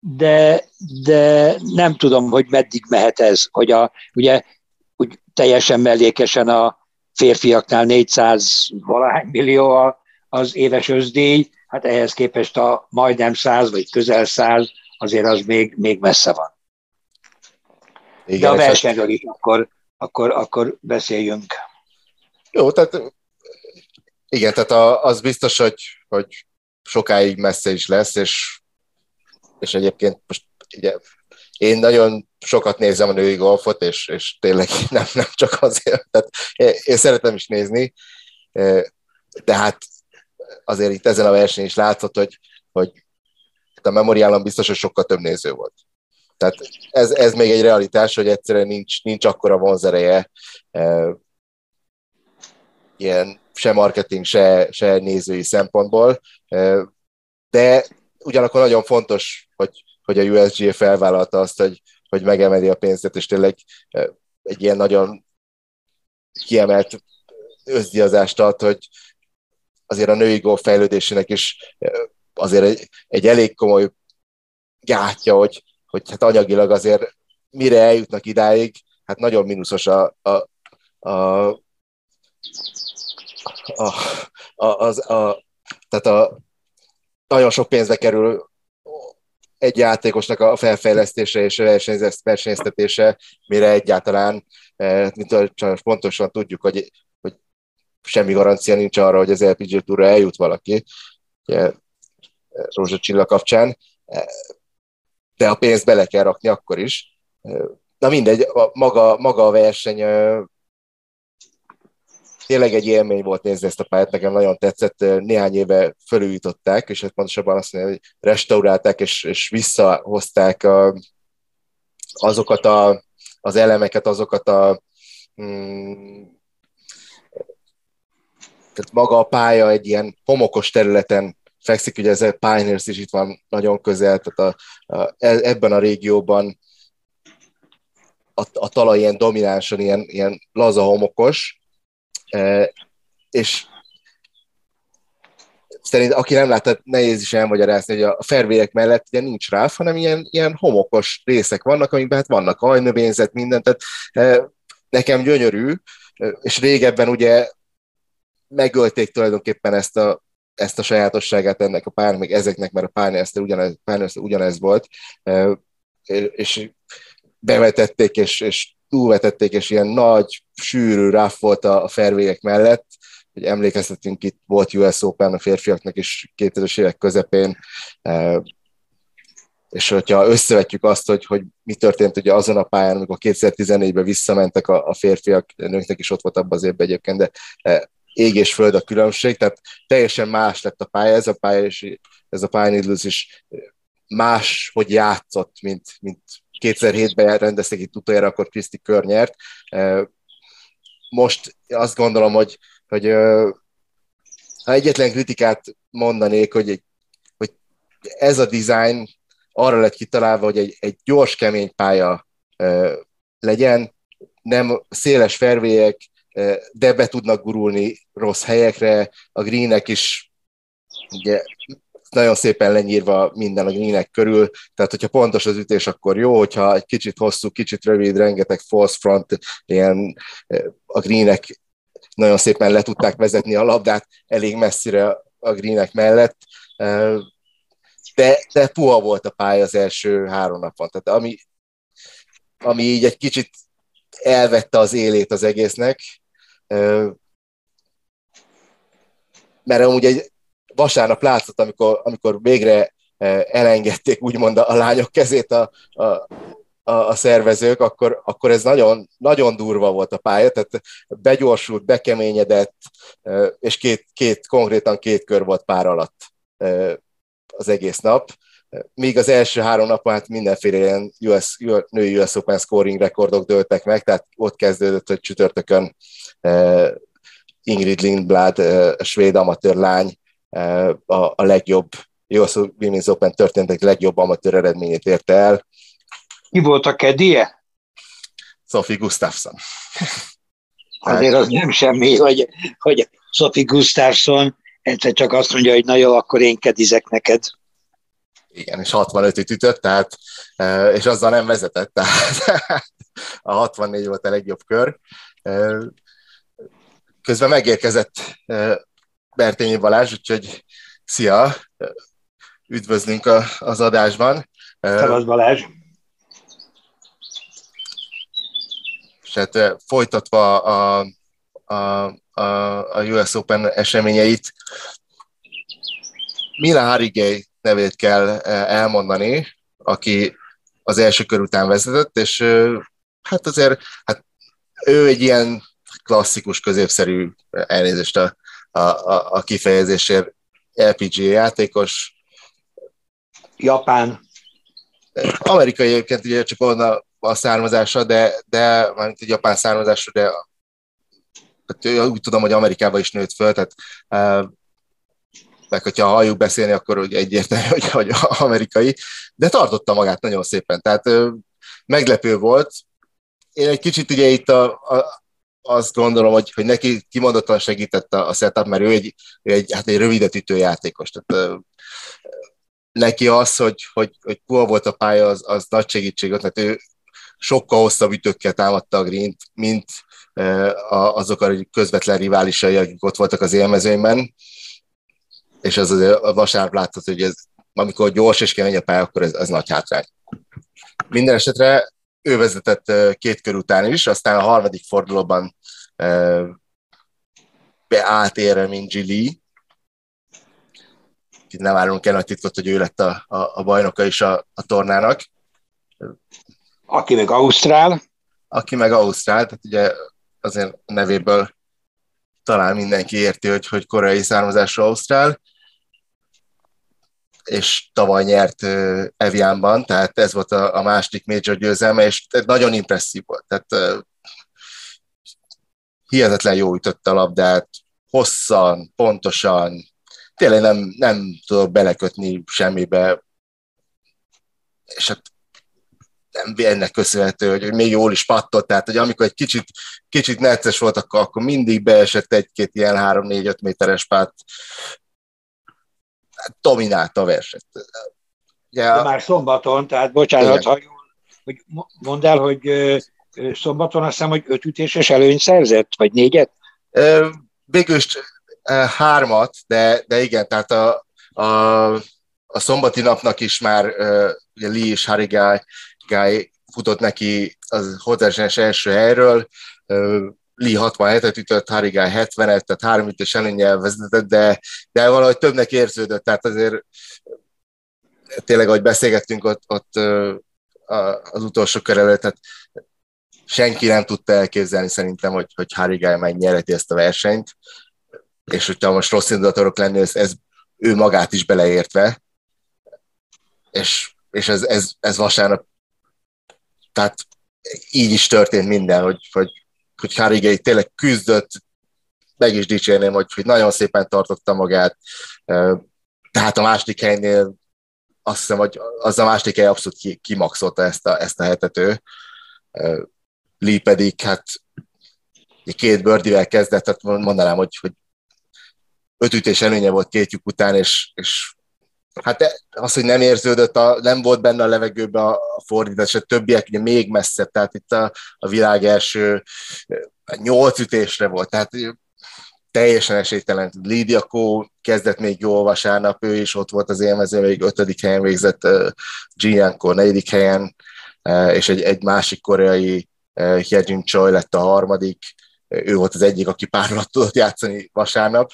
de, de nem tudom, hogy meddig mehet ez, hogy a, ugye úgy teljesen mellékesen a férfiaknál 400 valahány millió az éves özdíj, hát ehhez képest a majdnem 100 vagy közel 100 azért az még, még messze van. Igen, De a versenyről is akkor, akkor, akkor beszéljünk. Jó, tehát igen, tehát az biztos, hogy, hogy sokáig messze is lesz, és, és egyébként most ugye én nagyon sokat nézem a női golfot, és, és tényleg nem, nem csak azért, tehát én szeretem is nézni, de hát azért itt ezen a versenyen is látszott, hogy, hogy a memoriálon biztos, hogy sokkal több néző volt. Tehát ez, ez még egy realitás, hogy egyszerűen nincs, nincs akkora vonzereje ilyen se marketing, se, se nézői szempontból, de ugyanakkor nagyon fontos, hogy, hogy a USGA felvállalta azt, hogy, hogy megemeli a pénzet, és tényleg egy ilyen nagyon kiemelt özdiazást ad, hogy azért a női golf fejlődésének is azért egy, egy elég komoly gátja, hogy, hogy hát anyagilag azért mire eljutnak idáig, hát nagyon mínuszos a, a, a, a, a, az, a, tehát a, nagyon sok pénzbe kerül egy játékosnak a felfejlesztése és versenyeztetése, mire egyáltalán, eh, mint pontosan tudjuk, hogy, hogy semmi garancia nincs arra, hogy az LPG túra eljut valaki, ugye, Csilla kapcsán, eh, de a pénzt bele kell rakni akkor is. Eh, na mindegy, a, maga, maga a verseny tényleg egy élmény volt nézni ezt a pályát, nekem nagyon tetszett, néhány éve fölújították, és hát pontosabban azt mondja, hogy restaurálták és, és visszahozták a, azokat a, az elemeket, azokat a mm, tehát maga a pálya egy ilyen homokos területen fekszik, ugye ez a Pioneers is itt van nagyon közel, tehát a, a, e, ebben a régióban a, a talaj ilyen dominánsan, ilyen, ilyen laza homokos, és szerint, aki nem látta, nehéz is elmagyarázni, hogy a fervélyek mellett ugye nincs ráf, hanem ilyen, ilyen homokos részek vannak, amikben hát vannak ajnövényzet, minden, tehát nekem gyönyörű, és régebben ugye megölték tulajdonképpen ezt a, ezt a sajátosságát ennek a pár, még ezeknek, mert a párneszte ugyanez, ugyanez volt, és bevetették, és, és túlvetették, és ilyen nagy, sűrű ráf volt a, a fervélyek mellett, hogy emlékeztetünk, itt volt US Open a férfiaknak is 2000-es évek közepén, e, és hogyha összevetjük azt, hogy, hogy mi történt ugye azon a pályán, amikor 2014-ben visszamentek a, a férfiak, a nőknek is ott volt abban az évben egyébként, de e, ég és föld a különbség, tehát teljesen más lett a pálya, ez a pálya, és ez a Pine is más, hogy játszott, mint, mint 2007-ben rendezték itt utoljára, akkor Kriszti Kör nyert. Most azt gondolom, hogy, hogy ha egyetlen kritikát mondanék, hogy, hogy ez a design arra lett kitalálva, hogy egy, egy gyors, kemény pálya legyen, nem széles fervélyek, de be tudnak gurulni rossz helyekre, a greenek is ugye nagyon szépen lenyírva minden a greenek körül, tehát hogyha pontos az ütés, akkor jó, hogyha egy kicsit hosszú, kicsit rövid, rengeteg false front, ilyen eh, a greenek nagyon szépen le tudták vezetni a labdát elég messzire a greenek mellett, eh, de, de puha volt a pálya az első három napon, tehát ami, ami így egy kicsit elvette az élét az egésznek, eh, mert amúgy egy vasárnap látszott, amikor, amikor végre eh, elengedték úgymond a lányok kezét a, a, a, szervezők, akkor, akkor ez nagyon, nagyon durva volt a pálya, tehát begyorsult, bekeményedett, eh, és két, két, konkrétan két kör volt pár alatt eh, az egész nap. Míg az első három napon hát mindenféle ilyen US, női US Open scoring rekordok dőltek meg, tehát ott kezdődött, hogy csütörtökön Ingrid Lindblad, svéd amatőr lány a, a legjobb US Women's Open történetek legjobb amatőr eredményét érte el. Ki volt a kedie? Sophie Gustafsson. Azért az nem semmi, hogy, hogy Sophie Gustafsson egyszer csak azt mondja, hogy na jó, akkor én kedizek neked. Igen, és 65-öt ütött, tehát, és azzal nem vezetett, tehát a 64 volt a legjobb kör. Közben megérkezett Bertényi Balázs, úgyhogy szia, üdvözlünk az adásban. Szevasz Balázs! És hát folytatva a, a, a, a US Open eseményeit, Mila Harigay nevét kell elmondani, aki az első kör után vezetett, és hát azért hát ő egy ilyen klasszikus, középszerű elnézést a, a, a, a kifejezésért LPG játékos. Japán. Amerikai egyébként ugye csak onnan a származása, de, de mármint egy japán származású, de hát úgy tudom, hogy Amerikában is nőtt föl, tehát meg hogyha halljuk beszélni, akkor hogy egyértelmű, hogy, hogy amerikai, de tartotta magát nagyon szépen, tehát meglepő volt. Én egy kicsit ugye itt a, a, azt gondolom, hogy, hogy neki kimondottan segített a, a setup, mert ő egy, egy, hát egy rövidet ütő játékos. Tehát, neki az, hogy, hogy, hogy puha volt a pálya, az, az nagy segítség volt, mert ő sokkal hosszabb ütőkkel támadta a green mint azok a közvetlen riválisai, akik ott voltak az élmezőnyben és az a vasárnap látszott, hogy ez, amikor gyors és kemény a pálya, akkor ez, ez nagy hátrány. Minden esetre ő vezetett két kör után is, aztán a harmadik fordulóban beállt érre, mint Gilly. Itt nem árulunk el nagy titkot, hogy ő lett a, a, a bajnoka is a, a tornának. Aki meg Ausztrál. Aki meg Ausztrál, tehát ugye azért nevéből talán mindenki érti, hogy, hogy koreai származású Ausztrál és tavaly nyert Evianban, tehát ez volt a, a második major győzelme, és nagyon impresszív volt. Tehát hihetetlen jó ütött a labdát, hosszan, pontosan, tényleg nem, nem tudok belekötni semmibe, és hát nem ennek köszönhető, hogy még jól is pattott, tehát hogy amikor egy kicsit, kicsit necces volt, akkor, akkor mindig beesett egy-két ilyen 3-4-5 méteres pát, dominálta a versenyt. Ja. De már szombaton, tehát bocsánat, ha hogy mondd el, hogy szombaton azt hiszem, hogy öt ütéses előny szerzett, vagy négyet? Végül is hármat, de, de igen, tehát a, a, a szombati napnak is már ugye Lee és Harigai Guy futott neki az hozzáesés első helyről, Lee 67-et ütött, Harigay 70-et, tehát három ütés előnyel vezetett, de, de valahogy többnek érződött, tehát azért tényleg, ahogy beszélgettünk ott, ott az utolsó kör előtt, tehát senki nem tudta elképzelni szerintem, hogy, hogy Harigay megnyerheti ezt a versenyt, és hogyha most rossz indulatorok lenni, ez, ez ő magát is beleértve, és, és ez, ez, ez vasárnap, tehát így is történt minden, hogy, hogy hogy Harigay tényleg küzdött, meg is dicsérném, hogy, hogy nagyon szépen tartotta magát, tehát a második helynél azt hiszem, hogy az a második hely abszolút kimaxolta ezt a, ezt a hetet ő. Lee pedig hát két bördivel kezdett, tehát mondanám, hogy, hogy öt ütés előnye volt két lyuk után, és, és hát az, hogy nem érződött, a, nem volt benne a levegőben a, fordítás, a többiek ugye még messzebb, tehát itt a, a világ első nyolc ütésre volt, tehát teljesen esélytelen. Lídia Kó kezdett még jól vasárnap, ő is ott volt az élmező, még ötödik helyen végzett, uh, Jianko negyedik helyen, uh, és egy, egy másik koreai uh, Hyejin Choi lett a harmadik, ő volt az egyik, aki pár tudott játszani vasárnap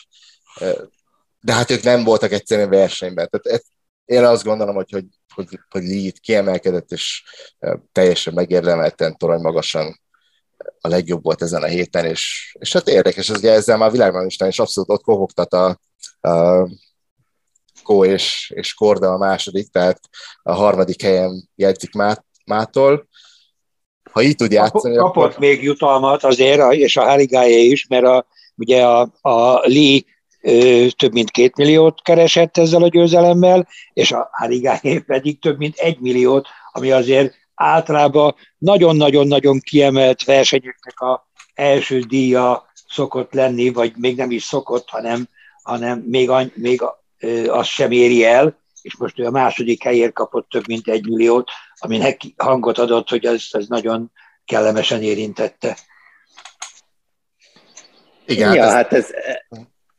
de hát ők nem voltak egyszerűen versenyben. Tehát ez, én azt gondolom, hogy, hogy, hogy, hogy Lee kiemelkedett, és teljesen megérdemelten, torony magasan a legjobb volt ezen a héten, és, és hát érdekes, ez ugye ezzel már a világbajnokság is abszolút ott kohogtat a, a Kó és, és Korda a második, tehát a harmadik helyen jegyzik Mát, Mától. Ha így tud játszani, Kapott akkor... még jutalmat azért, és a Harigájé is, mert a, ugye a, a Lee több mint két milliót keresett ezzel a győzelemmel, és a Harigáé pedig több mint egy milliót, ami azért általában nagyon-nagyon-nagyon kiemelt versenyeknek a első díja szokott lenni, vagy még nem is szokott, hanem, hanem még, any, még az sem éri el, és most ő a második helyért kapott több mint egy milliót, ami neki hangot adott, hogy ez, ez nagyon kellemesen érintette. Igen, ja, hát ez,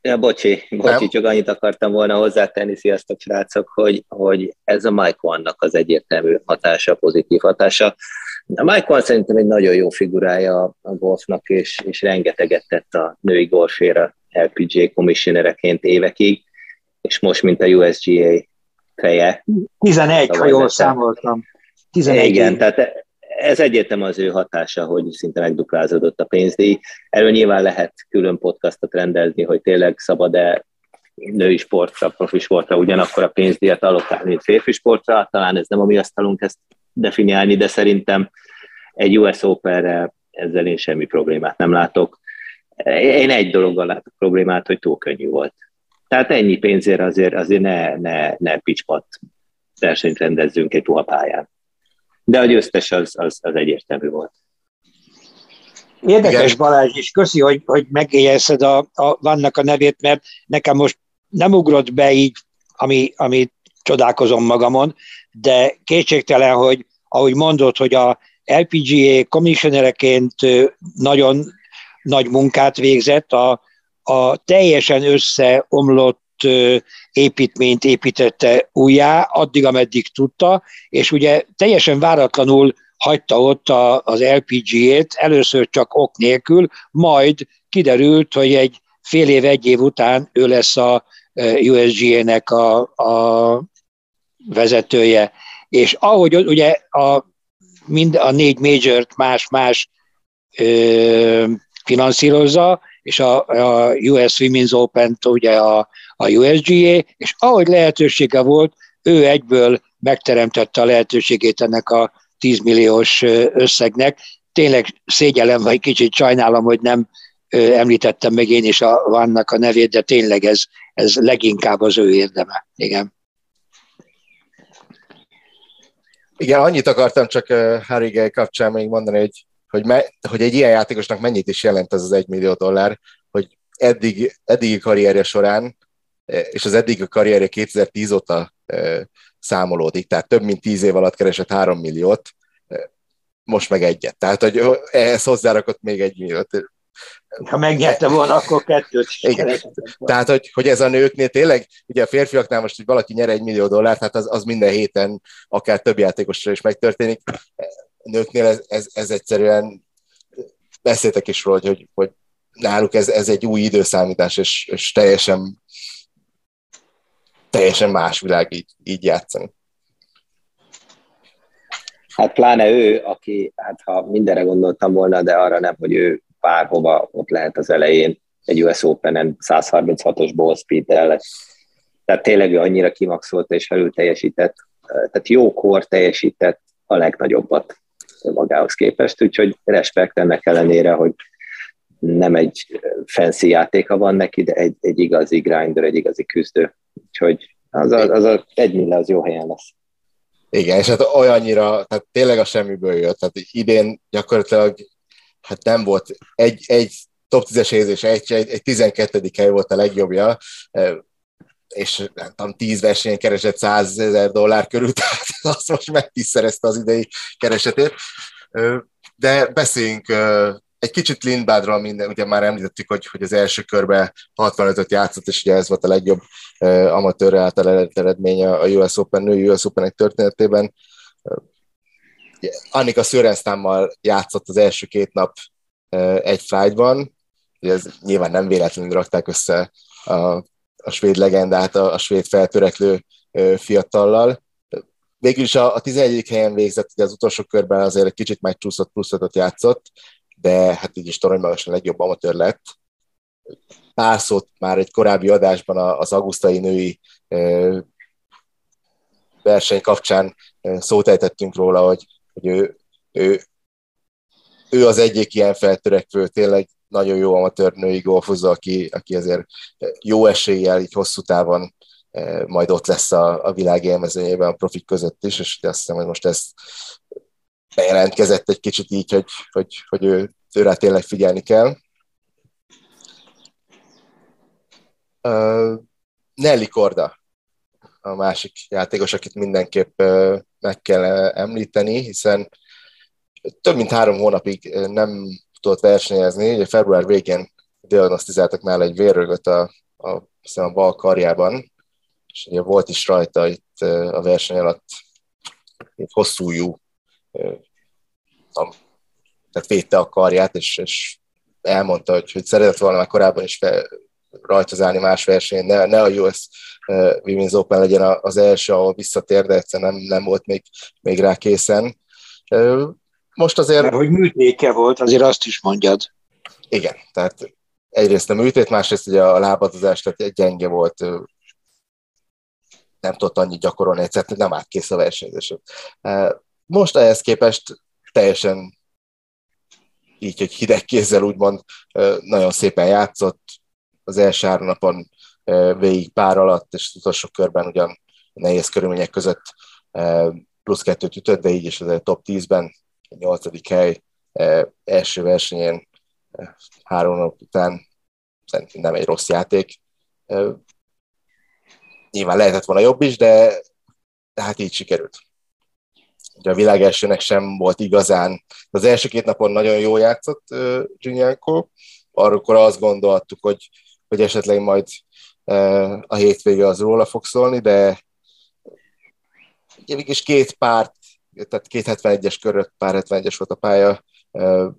Ja, bocsi, bocsi, csak annyit akartam volna hozzátenni, sziasztok srácok, hogy, hogy ez a Mike One-nak az egyértelmű hatása, pozitív hatása. A Mike One szerintem egy nagyon jó figurája a golfnak, és, és rengeteget tett a női golféra LPGA commissionereként évekig, és most, mint a USGA feje. 11, ha jól számoltam. 11 Igen, év. tehát ez egyértelmű az ő hatása, hogy szinte megduplázódott a pénzdíj. Erről nyilván lehet külön podcastot rendezni, hogy tényleg szabad-e női sportra, profi sportra ugyanakkor a pénzdíjat allokálni, mint férfi sportra. Talán ez nem a mi asztalunk ezt definiálni, de szerintem egy US Open-re ezzel én semmi problémát nem látok. Én egy dologgal látok problémát, hogy túl könnyű volt. Tehát ennyi pénzért azért, azért ne, ne, ne picspat versenyt rendezzünk egy puha pályán de a győztes az, az, az egyértelmű volt. Érdekes Igen. Balázs, és köszi, hogy, hogy megjegyezted a, a vannak a nevét, mert nekem most nem ugrott be így, ami, ami csodálkozom magamon, de kétségtelen, hogy ahogy mondod, hogy a LPGA komissionereként nagyon nagy munkát végzett, a, a teljesen összeomlott építményt építette újjá, addig, ameddig tudta, és ugye teljesen váratlanul hagyta ott a, az LPG-ét, először csak ok nélkül, majd kiderült, hogy egy fél év, egy év után ő lesz a USGA-nek a, a vezetője. És ahogy ugye a, mind a négy major más-más finanszírozza, és a, a US Women's Open-t ugye a, a USGA, és ahogy lehetősége volt, ő egyből megteremtette a lehetőségét ennek a 10 milliós összegnek. Tényleg szégyellem, vagy kicsit sajnálom, hogy nem említettem meg én is a, vannak a nevét, de tényleg ez, ez leginkább az ő érdeme. Igen. Igen, annyit akartam csak Harry Gay kapcsán még mondani, hogy, hogy, me, hogy egy ilyen játékosnak mennyit is jelent ez az egy millió dollár, hogy eddig, eddigi karrierje során és az eddig a karrierje 2010 óta számolódik, tehát több mint 10 év alatt keresett 3 milliót, most meg egyet. Tehát, hogy ehhez hozzárakott még egy milliót. Ha megnyerte volna, akkor kettőt Igen. Tehát, hogy, hogy ez a nőknél tényleg, ugye a férfiaknál most, hogy valaki nyer egy millió dollárt, hát az, az minden héten akár több játékosra is megtörténik. A nőknél ez, ez, ez egyszerűen beszéltek is róla, hogy, hogy náluk ez, ez egy új időszámítás, és, és teljesen teljesen más világ így, így játszani. Hát pláne ő, aki, hát ha mindenre gondoltam volna, de arra nem, hogy ő bárhova ott lehet az elején, egy US Open-en 136-os ball speed lesz. Tehát tényleg ő annyira kimaxolt és felül teljesített, tehát jó kor teljesített a legnagyobbat magához képest, úgyhogy respekt ennek ellenére, hogy nem egy fancy játéka van neki, de egy, egy igazi grinder, egy igazi küzdő. Úgyhogy az a, az a egy mille az jó helyen lesz. Igen, és hát olyannyira, tehát tényleg a semmiből jött, tehát idén gyakorlatilag hát nem volt egy, egy top 10-es helyezés, egy, egy, egy 12. hely volt a legjobbja, és nem tudom, 10 versenyen keresett 100 ezer dollár körül, tehát azt most megtiszterezte az idei keresetét. De beszéljünk egy kicsit Lindbadról minden, ugye már említettük, hogy, hogy az első körben 65-öt játszott, és ugye ez volt a legjobb uh, amatőr által elért eredménye a US Open, női US Open történetében. Uh, Annika Szörenstámmal játszott az első két nap uh, egy flightban, ugye ez nyilván nem véletlenül rakták össze a, a svéd legendát, a, a svéd feltöreklő uh, fiatallal. Végül is a, a 11. helyen végzett, ugye az utolsó körben azért egy kicsit megcsúszott pluszot játszott, de hát így is toronymagasan legjobb amatőr lett. Pár szót már egy korábbi adásban az augusztai női verseny kapcsán szót ejtettünk róla, hogy, hogy ő, ő, ő az egyik ilyen feltörekvő, tényleg nagyon jó amatőr női golfozó, aki, aki azért jó eséllyel így hosszú távon majd ott lesz a, a világ élmezőjében a profik között is, és azt hiszem, hogy most ezt bejelentkezett egy kicsit így, hogy, hogy, hogy ő, őre tényleg figyelni kell. Uh, Nelly Korda. a másik játékos, akit mindenképp meg kell említeni, hiszen több mint három hónapig nem tudott versenyezni, ugye február végén diagnosztizáltak már egy vérrögöt a, a, a bal karjában, és ugye volt is rajta itt a verseny alatt egy hosszújú, tehát védte a karját, és, és elmondta, hogy, hogy szeretett volna már korábban is fel, rajtozálni más versenyen, ne, ne a US Women's Open legyen az első, ahol visszatér, de egyszerűen nem, nem volt még, még rá készen. Most azért... Mert hogy műtéke volt, azért azt is mondjad. Igen, tehát egyrészt a műtét, másrészt ugye a lábadozás, tehát gyenge volt, nem tudott annyit gyakorolni, egyszerűen nem állt kész a versenyzés. Most ehhez képest teljesen így, hogy hideg kézzel úgymond nagyon szépen játszott, az első három napon végig pár alatt, és az utolsó körben ugyan nehéz körülmények között plusz kettőt ütött, de így is az top 10-ben, a nyolcadik hely első versenyén három nap után szerintem nem egy rossz játék. Nyilván lehetett volna jobb is, de hát így sikerült. Ugye a világ elsőnek sem volt igazán. Az első két napon nagyon jól játszott uh, Zsinyánko, akkor azt gondoltuk, hogy, hogy esetleg majd uh, a hétvége az róla fog szólni, de ugye mégis két párt, tehát két 71-es körött, pár 71-es volt a pálya, uh,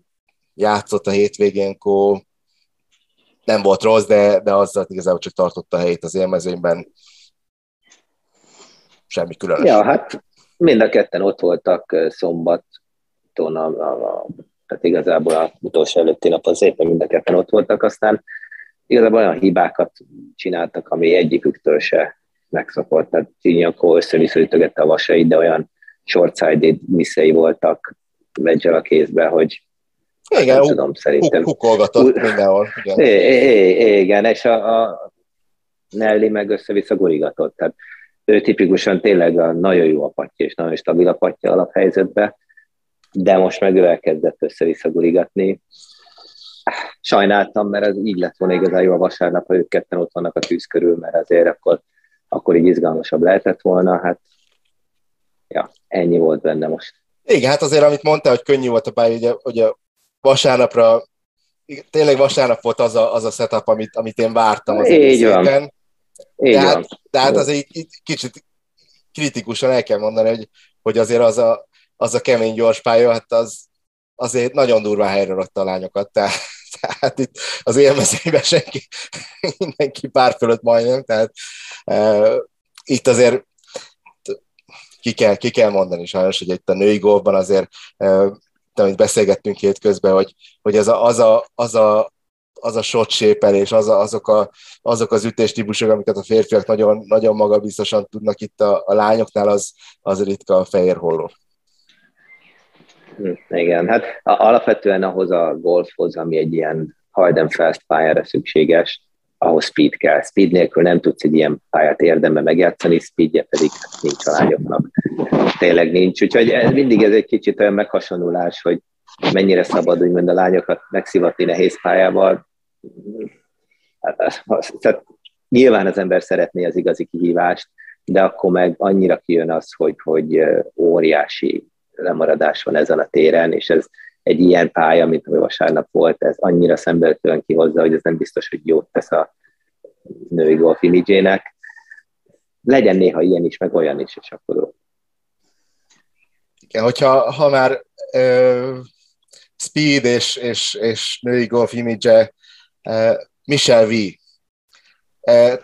játszott a hétvégénkó, nem volt rossz, de, de azzal igazából csak tartotta a helyét az élmezőnyben. Semmi különös. Ja, hát mind a ketten ott voltak szombaton, a, a, a, tehát igazából a utolsó előtti nap az éppen mind a ketten ott voltak, aztán igazából olyan hibákat csináltak, ami egyiküktől se megszokott. Tehát Csinyakó össze a vasait, de olyan short-sided misszei voltak vegyel a kézbe, hogy igen, nem tudom, szerintem. Hukolgatott mindenhol. Igen, é, igen és a, a Nelly meg össze-vissza gurigatott. Tehát ő tipikusan tényleg a nagyon jó apatja és nagyon stabil apatja alaphelyzetbe, de most meg ő elkezdett össze-vissza gurigatni. Sajnáltam, mert ez így lett volna igazán jó a vasárnap, ha ők ketten ott vannak a tűz körül, mert azért akkor, akkor így izgalmasabb lehetett volna. Hát ja, ennyi volt benne most. Igen, hát azért, amit mondta, hogy könnyű volt a pálya, ugye, ugye vasárnapra, tényleg vasárnap volt az a, az a setup, amit, amit én vártam az Így van. Így tehát, van. tehát azért így, kicsit kritikusan el kell mondani, hogy, hogy azért az a, az a kemény gyors pálya, hát az azért nagyon durván helyre rakta a lányokat, tehát, tehát itt az élmezőben senki, mindenki pár fölött majdnem, tehát uh, itt azért ki kell, ki kell mondani sajnos, hogy itt a női golfban azért uh, amit beszélgettünk hétközben, hogy, hogy az a, az a, az a az a shot sépelés, az a, azok, a, azok az ütéstípusok, amiket a férfiak nagyon, nagyon magabiztosan tudnak itt a, a lányoknál, az, az ritka a fehér holló. Hm, igen, hát alapvetően ahhoz a golfhoz, ami egy ilyen hard fast pályára szükséges, ahhoz speed kell. Speed nélkül nem tudsz egy ilyen pályát érdemben megjátszani, speedje pedig nincs a lányoknak. Tényleg nincs. Úgyhogy ez, mindig ez egy kicsit olyan meghasonulás, hogy mennyire szabad úgymond a lányokat megszivatni nehéz pályával. Hát, tehát nyilván az ember szeretné az igazi kihívást, de akkor meg annyira kijön az, hogy, hogy óriási lemaradás van ezen a téren, és ez egy ilyen pálya, mint ami vasárnap volt, ez annyira szembeötően kihozza, hogy ez nem biztos, hogy jót tesz a női golf imidzsének. Legyen néha ilyen is, meg olyan is, és akkor Igen, hogyha ha már uh, speed és, és, és női golf imidzse, Michel V.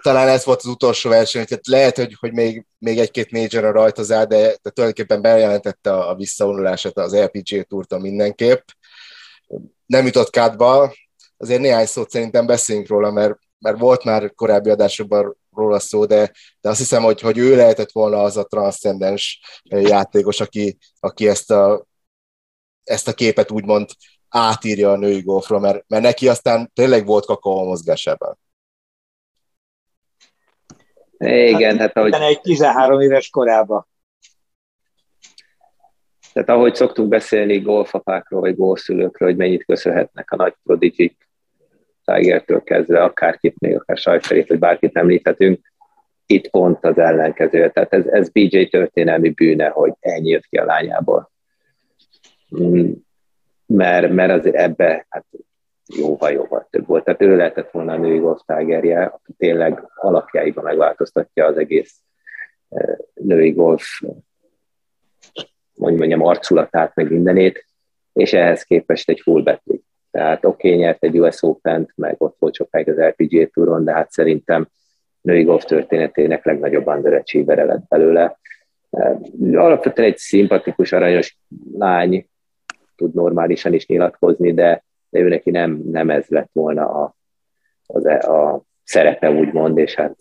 Talán ez volt az utolsó verseny, tehát lehet, hogy, hogy még, még egy-két major rajtozál, de, de tulajdonképpen bejelentette a, a visszavonulását az LPG túrta mindenképp. Nem jutott kádba, azért néhány szót szerintem beszéljünk róla, mert, mert volt már korábbi adásokban róla szó, de, de azt hiszem, hogy, hogy ő lehetett volna az a transzcendens játékos, aki, aki ezt, a, ezt a képet úgymond átírja a női golfra, mert, mert neki aztán tényleg volt kakaó mozgásában. Igen, hát, hát ahogy... Egy 13 éves korában. Tehát ahogy szoktuk beszélni golfapákról, vagy golfszülőkről, hogy mennyit köszönhetnek a nagy prodigik, Tigertől kezdve, akárkit, még akár Sajferét, vagy bárkit említhetünk, itt pont az ellenkező. Tehát ez, ez BJ történelmi bűne, hogy ennyi jött ki a lányából. Mert, mert azért ebbe hát jóval-jóval több volt. Tehát ő lehetett volna a női golf tágerje, aki tényleg alapjáiban megváltoztatja az egész eh, női golf hogy mondjam, arculatát, meg mindenét, és ehhez képest egy full betli. Tehát oké, okay, nyert egy US Open-t, meg ott volt sokáig az LPGA túron, de hát szerintem női golf történetének legnagyobb underachiever lett belőle. Alapvetően egy szimpatikus, aranyos lány, tud normálisan is nyilatkozni, de, de ő neki nem, nem ez lett volna a, az, e, a szerepe, úgymond, és hát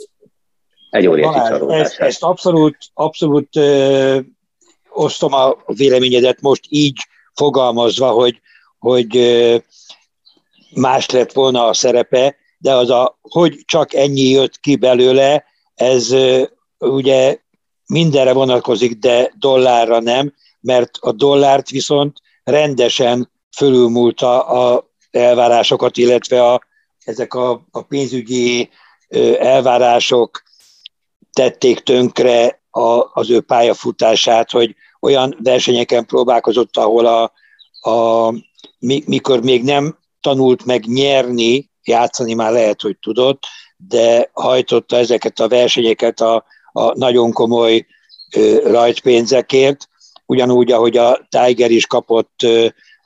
egy óriási csalódás. Ezt, ezt abszolút, abszolút ö, osztom a véleményedet most így fogalmazva, hogy, hogy ö, más lett volna a szerepe, de az a, hogy csak ennyi jött ki belőle, ez ugye mindenre vonatkozik, de dollárra nem, mert a dollárt viszont rendesen fölülmúlta a elvárásokat, illetve a, ezek a, a pénzügyi elvárások tették tönkre a, az ő pályafutását, hogy olyan versenyeken próbálkozott, ahol a, a, mikor még nem tanult meg nyerni, játszani már lehet, hogy tudott, de hajtotta ezeket a versenyeket a, a nagyon komoly ö, rajtpénzekért, ugyanúgy, ahogy a Tiger is kapott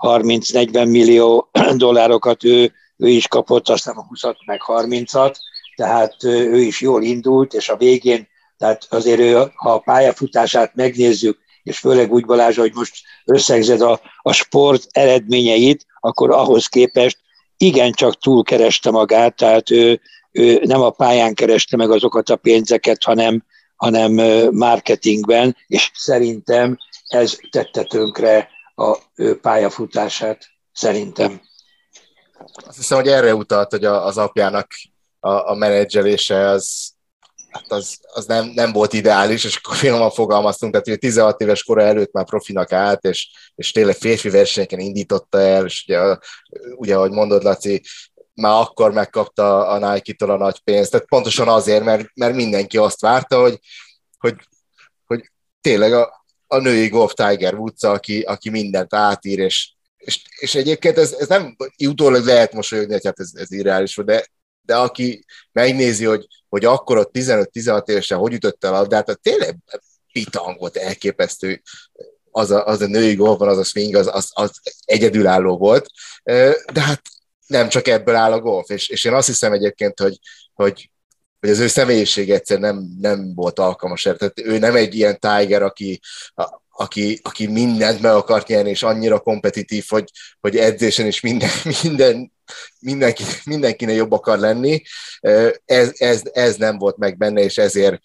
30-40 millió dollárokat, ő, ő is kapott, aztán a 20 meg 30-at, tehát ő is jól indult, és a végén, tehát azért ő, ha a pályafutását megnézzük, és főleg úgy Balázs, hogy most összegzed a, a sport eredményeit, akkor ahhoz képest igencsak túlkereste magát, tehát ő, ő nem a pályán kereste meg azokat a pénzeket, hanem, hanem marketingben, és szerintem ez tette tönkre a ő pályafutását, szerintem. Azt hiszem, hogy erre utalt, hogy az apjának a, a menedzselése az, hát az, az nem, nem volt ideális, és akkor finoman fogalmaztunk, tehát hogy 16 éves kora előtt már profinak állt, és, és tényleg férfi versenyeken indította el, és ugye, ugye ahogy mondod, Laci, már akkor megkapta a Nike-tól a nagy pénzt, tehát pontosan azért, mert, mert mindenki azt várta, hogy, hogy, hogy tényleg a, a női golf Tiger Woods, aki, aki mindent átír, és, és, és egyébként ez, ez nem utólag lehet mosolyogni, hogy hát ez, ez irreális, de, de aki megnézi, hogy, hogy akkor ott 15-16 évesen hogy ütött el a labdát, tehát tényleg pitang volt elképesztő, az a, az a női golfban, az a swing, az, az, az egyedülálló volt, de hát nem csak ebből áll a golf, és, és én azt hiszem egyébként, hogy, hogy, hogy az ő személyiség egyszer nem, nem volt alkalmas erre. Tehát ő nem egy ilyen Tiger, aki, aki, aki mindent meg akart nyerni, és annyira kompetitív, hogy, hogy edzésen is minden, minden, mindenki, mindenkinek jobb akar lenni. Ez, ez, ez nem volt meg benne, és ezért,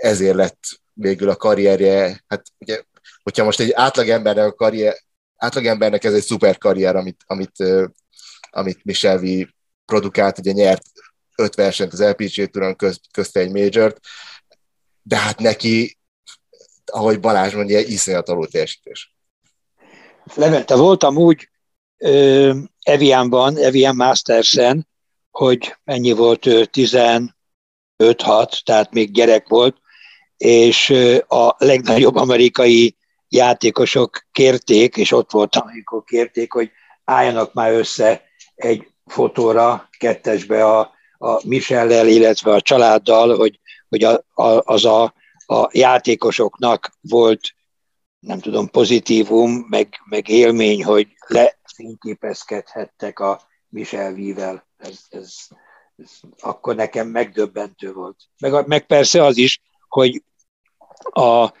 ezért lett végül a karrierje, hát ugye, hogyha most egy átlagembernek a karrier, átlagembernek ez egy szuper karrier, amit, amit, amit Michel V produkált, ugye nyert öt versenyt az LPGA Touron, közt, közte egy majort, de hát neki ahogy Balázs mondja, iszonyat alul teljesítés. Levente, voltam úgy uh, Evianban, Evian Mastersen, hogy ennyi volt ő, 15-6, tehát még gyerek volt, és a legnagyobb amerikai játékosok kérték, és ott voltam, amikor kérték, hogy álljanak már össze egy fotóra, kettesbe a, a Michellel, illetve a családdal, hogy, hogy a, a, az a a játékosoknak volt, nem tudom, pozitívum, meg, meg élmény, hogy lefényképezkedhettek a Michel. Ez, ez, ez akkor nekem megdöbbentő volt. Meg, meg persze az is, hogy a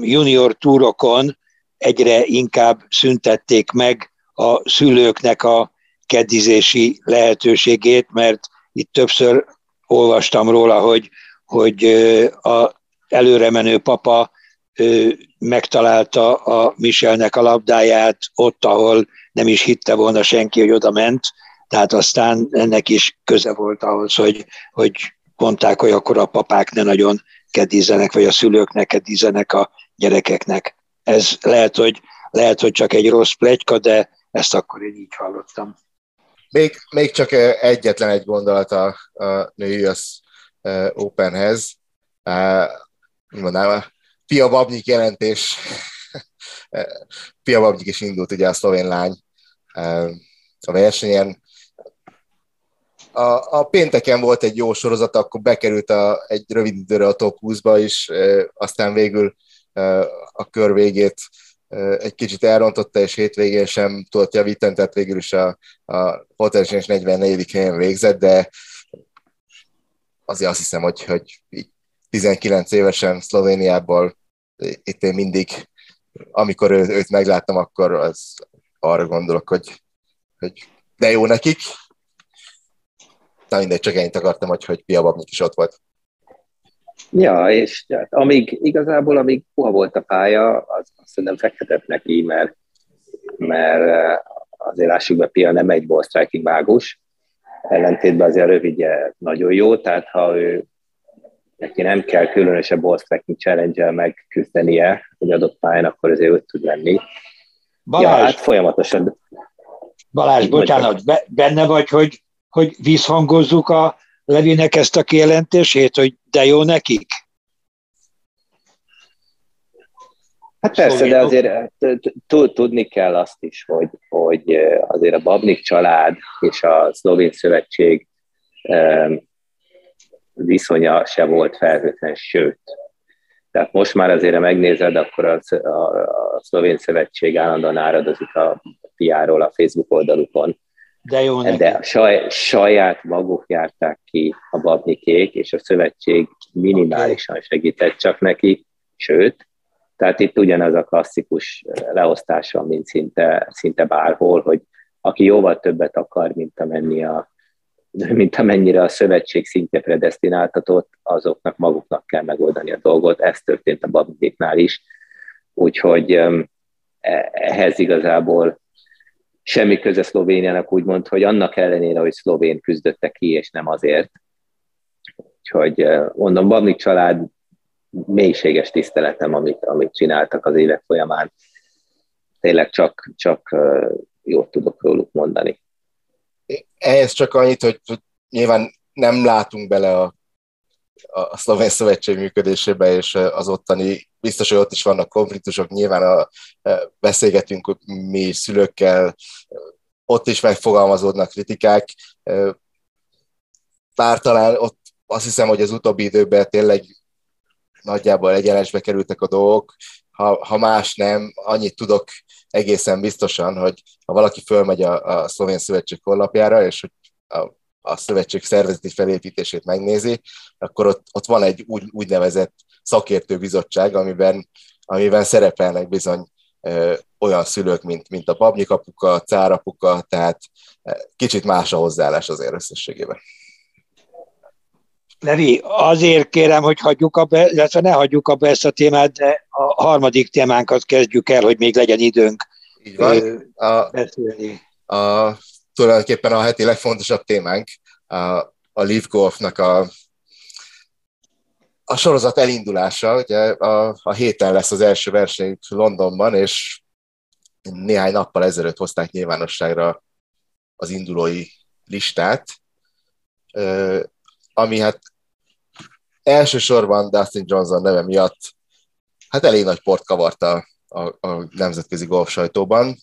junior túrokon egyre inkább szüntették meg a szülőknek a kedizési lehetőségét, mert itt többször olvastam róla, hogy hogy a előre menő papa megtalálta a Michelnek a labdáját ott, ahol nem is hitte volna senki, hogy oda ment, tehát aztán ennek is köze volt ahhoz, hogy, hogy mondták, hogy akkor a papák ne nagyon kedízenek, vagy a szülők ne kedízenek a gyerekeknek. Ez lehet, hogy, lehet, hogy csak egy rossz plegyka, de ezt akkor én így hallottam. Még, még csak egyetlen egy gondolat a, a női az Openhez. Mondanám, Pia Babnyik jelentés. Pia Babnyik is indult ugye a szlovén lány a versenyen. A, a pénteken volt egy jó sorozat, akkor bekerült a, egy rövid időre a top 20-ba is, aztán végül a kör végét egy kicsit elrontotta, és hétvégén sem tudott javítani, tehát végül is a, a Hotelsen 44. helyen végzett, de azért azt hiszem, hogy, hogy 19 évesen Szlovéniából itt én mindig, amikor ő, őt megláttam, akkor az arra gondolok, hogy, hogy de jó nekik. Na mindegy, csak ennyit akartam, hogy, hogy Pia Babnik is ott volt. Ja, és hát, amíg igazából, amíg puha volt a pálya, az azt szerintem fektetett neki, mert, mert eh, azért lássuk be, Pia nem egy ball striking mágus, ellentétben azért rövidje nagyon jó, tehát ha ő neki nem kell különösebb ball striking challenge megküzdenie egy adott pályán, akkor azért őt tud lenni. Balázs, ja, hát folyamatosan. Balázs, bocsánat, benne vagy, hogy, hogy visszhangozzuk a Levinek ezt a kijelentését, hogy de jó nekik? Hát persze, de azért tudni kell azt is, hogy, hogy azért a Babnik család és a Szlovén Szövetség viszonya se volt felhőtlen, sőt. Tehát most már azért, ha megnézed, akkor a, a, a Szlovén Szövetség állandóan áradozik a piáról a Facebook oldalukon, de jó neki. De saj, saját maguk járták ki a babnikék, és a szövetség minimálisan okay. segített csak neki, sőt, tehát itt ugyanaz a klasszikus leosztás van, mint szinte, szinte bárhol, hogy aki jóval többet akar, mint amennyi a, mint amennyire a szövetség szintje predestináltatott, azoknak maguknak kell megoldani a dolgot. Ez történt a babnikéknál is. Úgyhogy e, ehhez igazából semmi köze Szlovéniának úgymond, hogy annak ellenére, hogy szlovén küzdötte ki, és nem azért. Úgyhogy mondom, Babnik család mélységes tiszteletem, amit, amit csináltak az évek folyamán. Tényleg csak, csak jót tudok róluk mondani. Ehhez csak annyit, hogy nyilván nem látunk bele a, a szlovén szövetség működésébe, és az ottani biztos, hogy ott is vannak konfliktusok, nyilván a, a, beszélgetünk mi szülőkkel, ott is megfogalmazódnak kritikák, bár talán ott azt hiszem, hogy az utóbbi időben tényleg nagyjából egyenesbe kerültek a dolgok, ha, ha más nem, annyit tudok egészen biztosan, hogy ha valaki fölmegy a, a Szlovén Szövetség honlapjára, és hogy a, a szövetség szervezeti felépítését megnézi, akkor ott, ott van egy úgy, úgynevezett szakértő bizottság, amiben, amiben szerepelnek bizony olyan szülők, mint, mint a babnyikapuka, a cárapuka, tehát kicsit más a hozzáállás azért összességében. Levi, azért kérem, hogy hagyjuk abba, illetve ne hagyjuk abba ezt a témát, de a harmadik témánkat kezdjük el, hogy még legyen időnk Így van. A, beszélni. A, tulajdonképpen a heti legfontosabb témánk a, a Leaf Golfnak a a sorozat elindulása, ugye a, a héten lesz az első verseny Londonban, és néhány nappal ezelőtt hozták nyilvánosságra az indulói listát, ami hát elsősorban Dustin Johnson neve miatt hát elég nagy port kavarta a, a nemzetközi golf sajtóban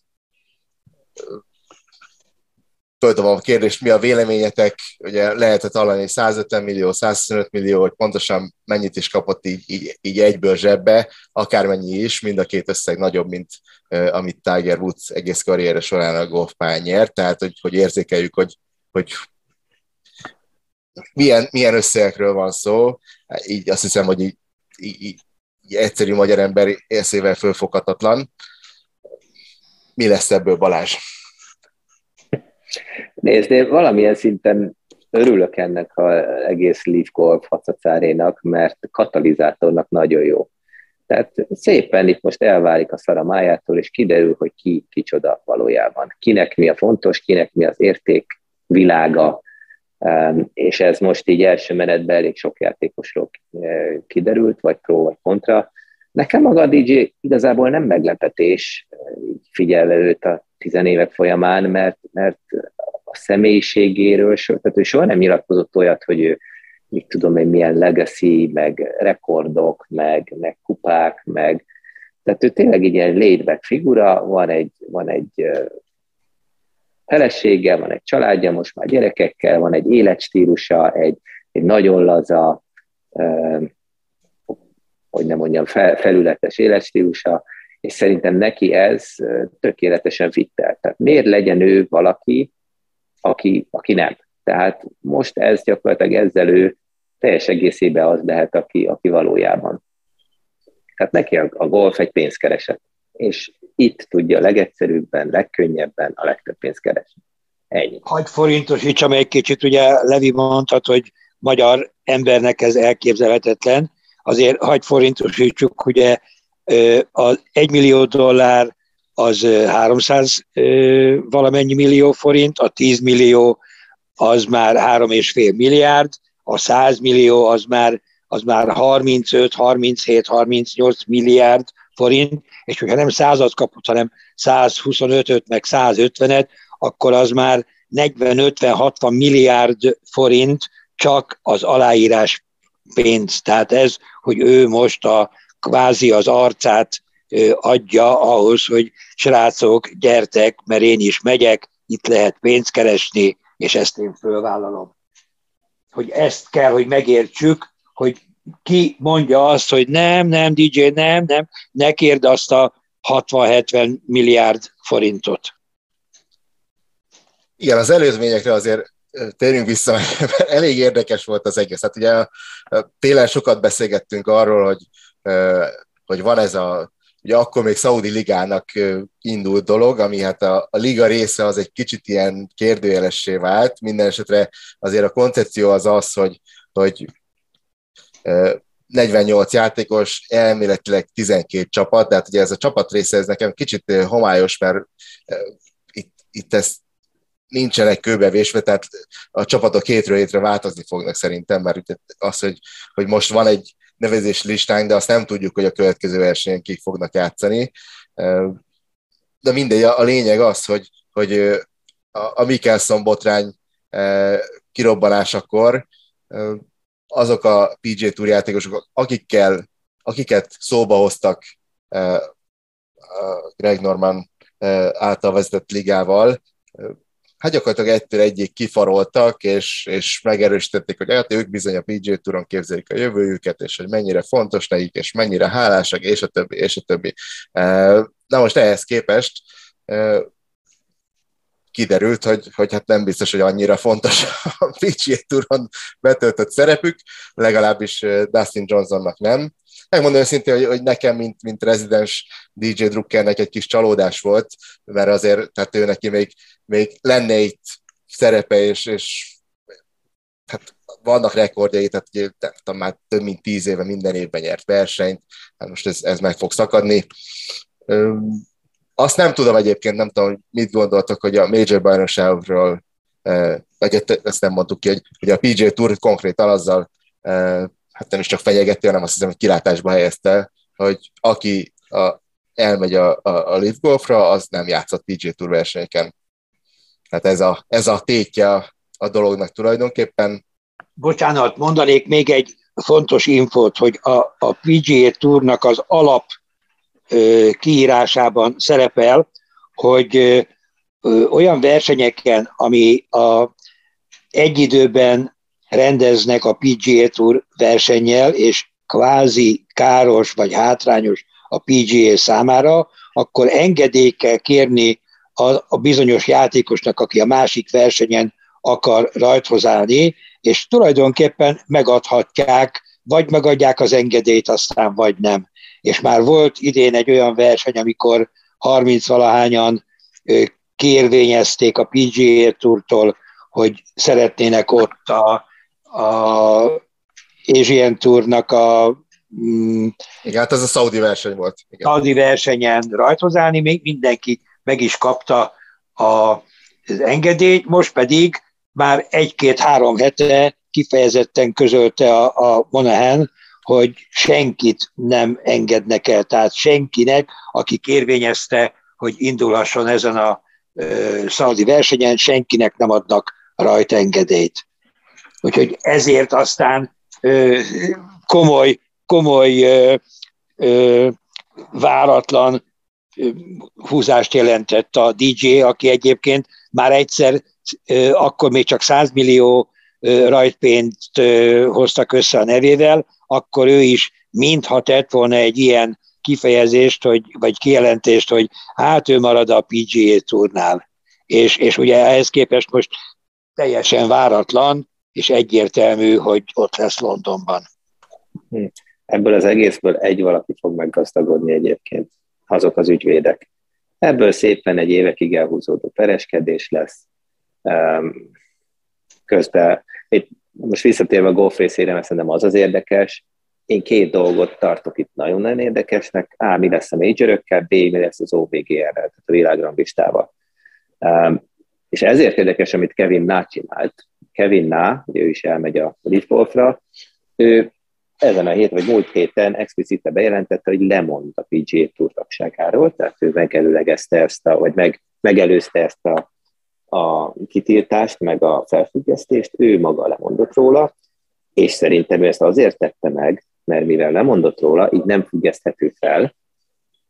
föltobom a kérdést, mi a véleményetek, ugye lehetett hallani 150 millió, 125 millió, hogy pontosan mennyit is kapott így, így, így egyből zsebbe, akármennyi is, mind a két összeg nagyobb, mint uh, amit Tiger Woods egész karriere során a golfpályán nyert, tehát hogy, hogy érzékeljük, hogy, hogy milyen, milyen összegekről van szó, így azt hiszem, hogy így, így, így, egyszerű magyar ember észével fölfoghatatlan. Mi lesz ebből Balázs? Nézd, én valamilyen szinten örülök ennek az egész Leaf Golf hacacárénak, mert katalizátornak nagyon jó. Tehát szépen itt most elválik a szara májától, és kiderül, hogy ki kicsoda valójában. Kinek mi a fontos, kinek mi az érték világa, és ez most így első menetben elég sok játékosról eh, kiderült, vagy pro, vagy kontra. Nekem maga a DJ igazából nem meglepetés, eh, így figyelve őt a tizenévek folyamán, mert, mert a személyiségéről, tehát ő soha nem nyilatkozott olyat, hogy ő mit tudom én, milyen legacy, meg rekordok, meg, meg kupák, meg tehát ő tényleg egy ilyen laid figura, van egy, van egy felesége, van egy családja, most már gyerekekkel, van egy életstílusa, egy, egy nagyon laza, hogy nem mondjam, fel, felületes életstílusa, és szerintem neki ez tökéletesen fittel. Tehát miért legyen ő valaki, aki, aki nem? Tehát most ez gyakorlatilag ezzel ő teljes egészében az lehet, aki, aki valójában. Tehát neki a, a golf egy pénzkereset, és itt tudja a legegyszerűbben, legkönnyebben a legtöbb pénzt keresni. Ennyi. Hagy forintosítsam egy kicsit, ugye Levi mondtad, hogy magyar embernek ez elképzelhetetlen, azért hagy forintosítsuk, ugye az 1 millió dollár az 300 valamennyi millió forint, a 10 millió az már 3,5 milliárd, a 100 millió az már, az már 35, 37, 38 milliárd forint, és hogyha nem százat kapott, hanem 125-öt, meg 150-et, akkor az már 40-50-60 milliárd forint csak az aláírás pénz. Tehát ez, hogy ő most a kvázi az arcát adja ahhoz, hogy srácok, gyertek, mert én is megyek, itt lehet pénzt keresni, és ezt én fölvállalom. Hogy ezt kell, hogy megértsük, hogy ki mondja azt, hogy nem, nem, DJ, nem, nem, ne kérd azt a 60-70 milliárd forintot. Igen, az előzményekre azért térjünk vissza, mert elég érdekes volt az egész. Hát ugye télen sokat beszélgettünk arról, hogy, hogy van ez a, ugye akkor még Saudi Ligának indult dolog, ami hát a, a liga része az egy kicsit ilyen kérdőjelessé vált. Minden esetre azért a koncepció az az, hogy, hogy 48 játékos, elméletileg 12 csapat, tehát ugye ez a csapat része, ez nekem kicsit homályos, mert itt, itt ez nincsenek kőbevésve, tehát a csapatok hétről hétre változni fognak szerintem, mert az, hogy, hogy most van egy nevezés listánk, de azt nem tudjuk, hogy a következő versenyen kik fognak játszani. De mindegy, a lényeg az, hogy, hogy a Mikkelson botrány kirobbanásakor azok a PJ Tour játékosok, akikkel, akiket szóba hoztak Greg Norman által vezetett ligával, hát gyakorlatilag egytől egyik kifaroltak, és, és megerősítették, hogy hát ők bizony a PJ Touron képzelik a jövőjüket, és hogy mennyire fontos nekik, és mennyire hálásak, és a többi, és a többi. Na most ehhez képest kiderült, hogy, hogy hát nem biztos, hogy annyira fontos a PGA Touron betöltött szerepük, legalábbis Dustin Johnsonnak nem. Megmondom őszintén, hogy, hogy nekem, mint, mint rezidens DJ Druckernek egy kis csalódás volt, mert azért, tehát ő neki még, még lenne itt szerepe, és, és hát vannak rekordjai, tehát ugye, tehát már több mint tíz éve minden évben nyert versenyt, hát most ez, ez meg fog szakadni. Azt nem tudom egyébként, nem tudom, mit gondoltok, hogy a Major bajnokságokról, vagy ezt nem mondtuk ki, hogy, hogy a PJ Tour konkrétan azzal, hát nem is csak fenyegeti, hanem azt hiszem, hogy kilátásba helyezte, hogy aki a, elmegy a, a, a Live Golfra, az nem játszott PJ Tour versenyeken. Hát ez a, ez a tétje a, dolognak tulajdonképpen. Bocsánat, mondanék még egy fontos infót, hogy a, a PGA Tournak az alap kiírásában szerepel, hogy olyan versenyeken, ami a egy időben rendeznek a PGA Tour versennyel, és kvázi káros vagy hátrányos a PGA számára, akkor engedélyt kell kérni a, a bizonyos játékosnak, aki a másik versenyen akar rajthoz és tulajdonképpen megadhatják, vagy megadják az engedélyt, aztán vagy nem. És már volt idén egy olyan verseny, amikor 30-valahányan kérvényezték a PGA Tourtól, hogy szeretnének ott a, a Asian Tournak a mm, igen, hát ez a Saudi verseny volt. Igen. Saudi versenyen rajthozállni, még mindenki meg is kapta a, az engedélyt, most pedig már egy-két-három hete kifejezetten közölte a, a Monahan, hogy senkit nem engednek el, tehát senkinek, aki kérvényezte, hogy indulhasson ezen a szaudi versenyen, senkinek nem adnak rajta engedélyt. Úgyhogy ezért aztán komoly, komoly váratlan húzást jelentett a DJ, aki egyébként már egyszer, akkor még csak 100 millió rajtpénzt hoztak össze a nevével, akkor ő is mintha tett volna egy ilyen kifejezést, hogy, vagy kijelentést, hogy hát ő marad a PGA turnál. És, és ugye ehhez képest most teljesen váratlan, és egyértelmű, hogy ott lesz Londonban. Hm. Ebből az egészből egy valaki fog meggazdagodni egyébként, azok az ügyvédek. Ebből szépen egy évekig elhúzódó pereskedés lesz. Közben, itt most visszatérve a golf részére, mert szerintem az az érdekes, én két dolgot tartok itt nagyon-nagyon érdekesnek. A, mi lesz a majorökkel, B, mi lesz az OBGR-rel, tehát a világranglistával. Um, és ezért érdekes, amit Kevin Ná csinált. Kevin Ná, ő is elmegy a Lead Golfra, ő ezen a hét vagy múlt héten explicite bejelentette, hogy lemond a PGA Tour tagságáról, tehát ő megelőlegezte ezt a, vagy meg, megelőzte ezt a, a kitiltást, meg a felfüggesztést, ő maga lemondott róla, és szerintem ő ezt azért tette meg, mert mivel lemondott róla, így nem függeszthető fel,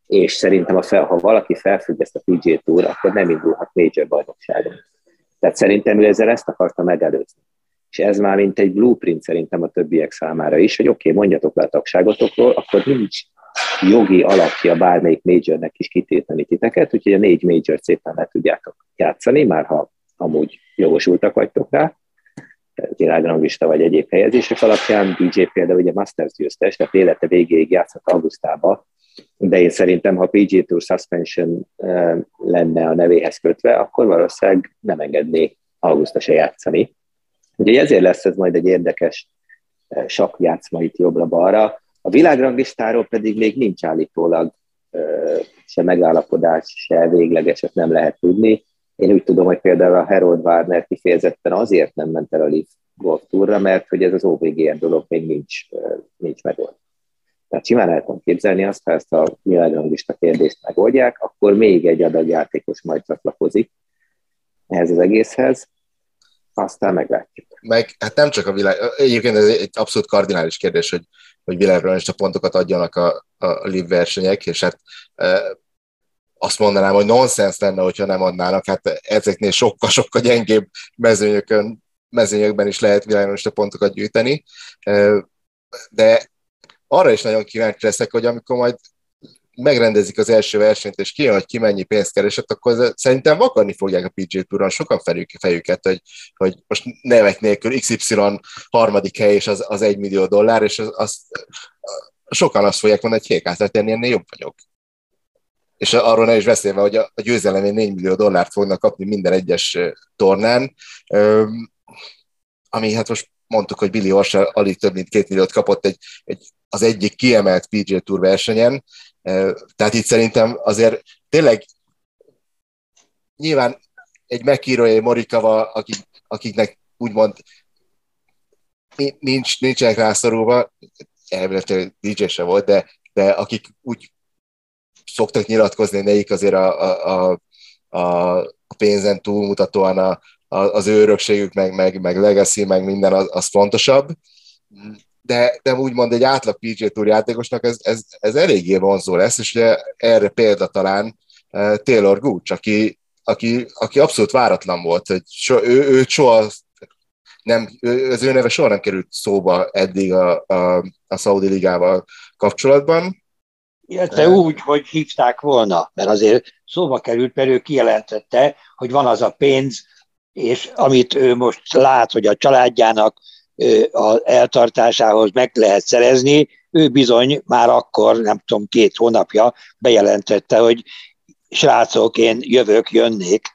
és szerintem a fel, ha valaki felfüggeszt a PGA Tour, akkor nem indulhat major bajnokságon. Tehát szerintem ő ezzel ezt akarta megelőzni. És ez már mint egy blueprint szerintem a többiek számára is, hogy oké, okay, mondjatok le a tagságotokról, akkor nincs jogi alapja bármelyik majornek is kitéteni titeket, úgyhogy a négy major szépen le tudjátok játszani, már ha amúgy jogosultak vagytok rá, világranglista vagy egyéb helyezések alapján. DJ például ugye Masters győztes, tehát élete végéig játszott augusztába, de én szerintem, ha PG Tour Suspension lenne a nevéhez kötve, akkor valószínűleg nem engedné auguszta se játszani. Ugye ezért lesz ez majd egy érdekes sok játszma itt jobbra-balra. A világranglistáról pedig még nincs állítólag se megállapodás, se véglegeset nem lehet tudni. Én úgy tudom, hogy például a Harold Warner kifejezetten azért nem ment el a Leaf Golf Tourra, mert hogy ez az OVGR dolog még nincs, nincs megoldva. Tehát simán el tudom képzelni azt, ha ezt a világranglista kérdést megoldják, akkor még egy adag játékos majd csatlakozik ehhez az egészhez, aztán meglátjuk. Meg, hát nem csak a világ, egyébként ez egy abszolút kardinális kérdés, hogy, hogy világranglista pontokat adjanak a, a live versenyek, és hát e, azt mondanám, hogy nonsens lenne, hogyha nem adnának, hát ezeknél sokkal-sokkal gyengébb mezőnyökön, mezőnyökben is lehet világranglista pontokat gyűjteni, e, de arra is nagyon kíváncsi leszek, hogy amikor majd megrendezik az első versenyt, és kijön, hogy ki mennyi pénzt keresett, akkor szerintem vakarni fogják a PG Touron sokan fejüket, hogy, hogy most nevek nélkül XY harmadik hely, és az, az egy millió dollár, és az, az, sokan azt fogják mondani, hogy hékát tenni, ennél jobb vagyok. És arról ne is beszélve, hogy a, a győzelemén 4 millió dollárt fognak kapni minden egyes tornán, ami hát most mondtuk, hogy Billy Horschel alig több mint két milliót kapott egy, egy, az egyik kiemelt PGA Tour versenyen, tehát itt szerintem azért tényleg nyilván egy McIroy, egy Morikawa, akik, akiknek úgymond nincs, nincsenek rászorulva, elméletileg DJ se volt, de, de akik úgy szoktak nyilatkozni, nekik azért a, a, a, a pénzen túlmutatóan a, az ő örökségük, meg, meg, meg legacy, meg minden az, az fontosabb, de, de úgymond egy átlag PGA Tour játékosnak ez, ez, ez eléggé vonzó lesz, és ugye erre példa talán uh, Taylor Gooch, aki, aki, aki abszolút váratlan volt, hogy so, ő, ő soha nem, az ő neve soha nem került szóba eddig a, a, a Saudi Ligával kapcsolatban. Illetve úgy, hogy hívták volna, mert azért szóba került, mert ő kijelentette, hogy van az a pénz, és amit ő most lát, hogy a családjának az eltartásához meg lehet szerezni, ő bizony már akkor, nem tudom, két hónapja bejelentette, hogy srácok, én jövök, jönnék.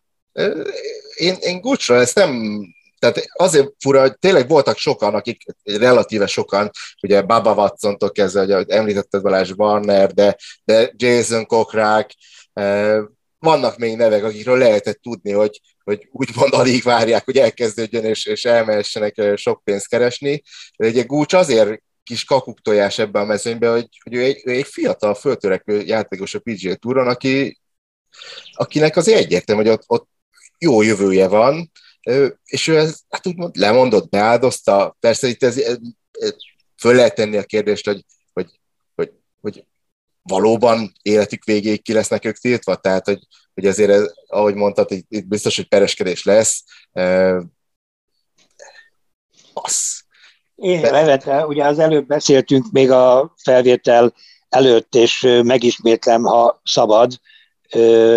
Én, én Gucsra ezt nem tehát azért fura, hogy tényleg voltak sokan, akik relatíve sokan, ugye Baba Watson-tól kezdve, hogy említetted Balázs Warner, de, de Jason Kokrak, vannak még nevek, akikről lehetett tudni, hogy, hogy úgymond alig várják, hogy elkezdődjön és, és elmehessenek sok pénzt keresni. De ugye Gúcs azért kis kakuktojás ebben a mezőnyben, hogy, hogy ő, egy, ő egy fiatal, föltörekvő játékos a PGA Touron, aki, akinek azért egyértelmű, hogy ott, ott jó jövője van, és ő ez, hát úgymond lemondott, beáldozta, persze itt ez, ez, ez föl lehet tenni a kérdést, hogy, hogy, hogy, hogy valóban életük végéig ki lesznek ők tiltva, tehát hogy, hogy azért, ez, ahogy mondtad, itt, itt biztos, hogy pereskedés lesz. Az. Én Levente, ugye az előbb beszéltünk még a felvétel előtt, és megismétlem, ha szabad,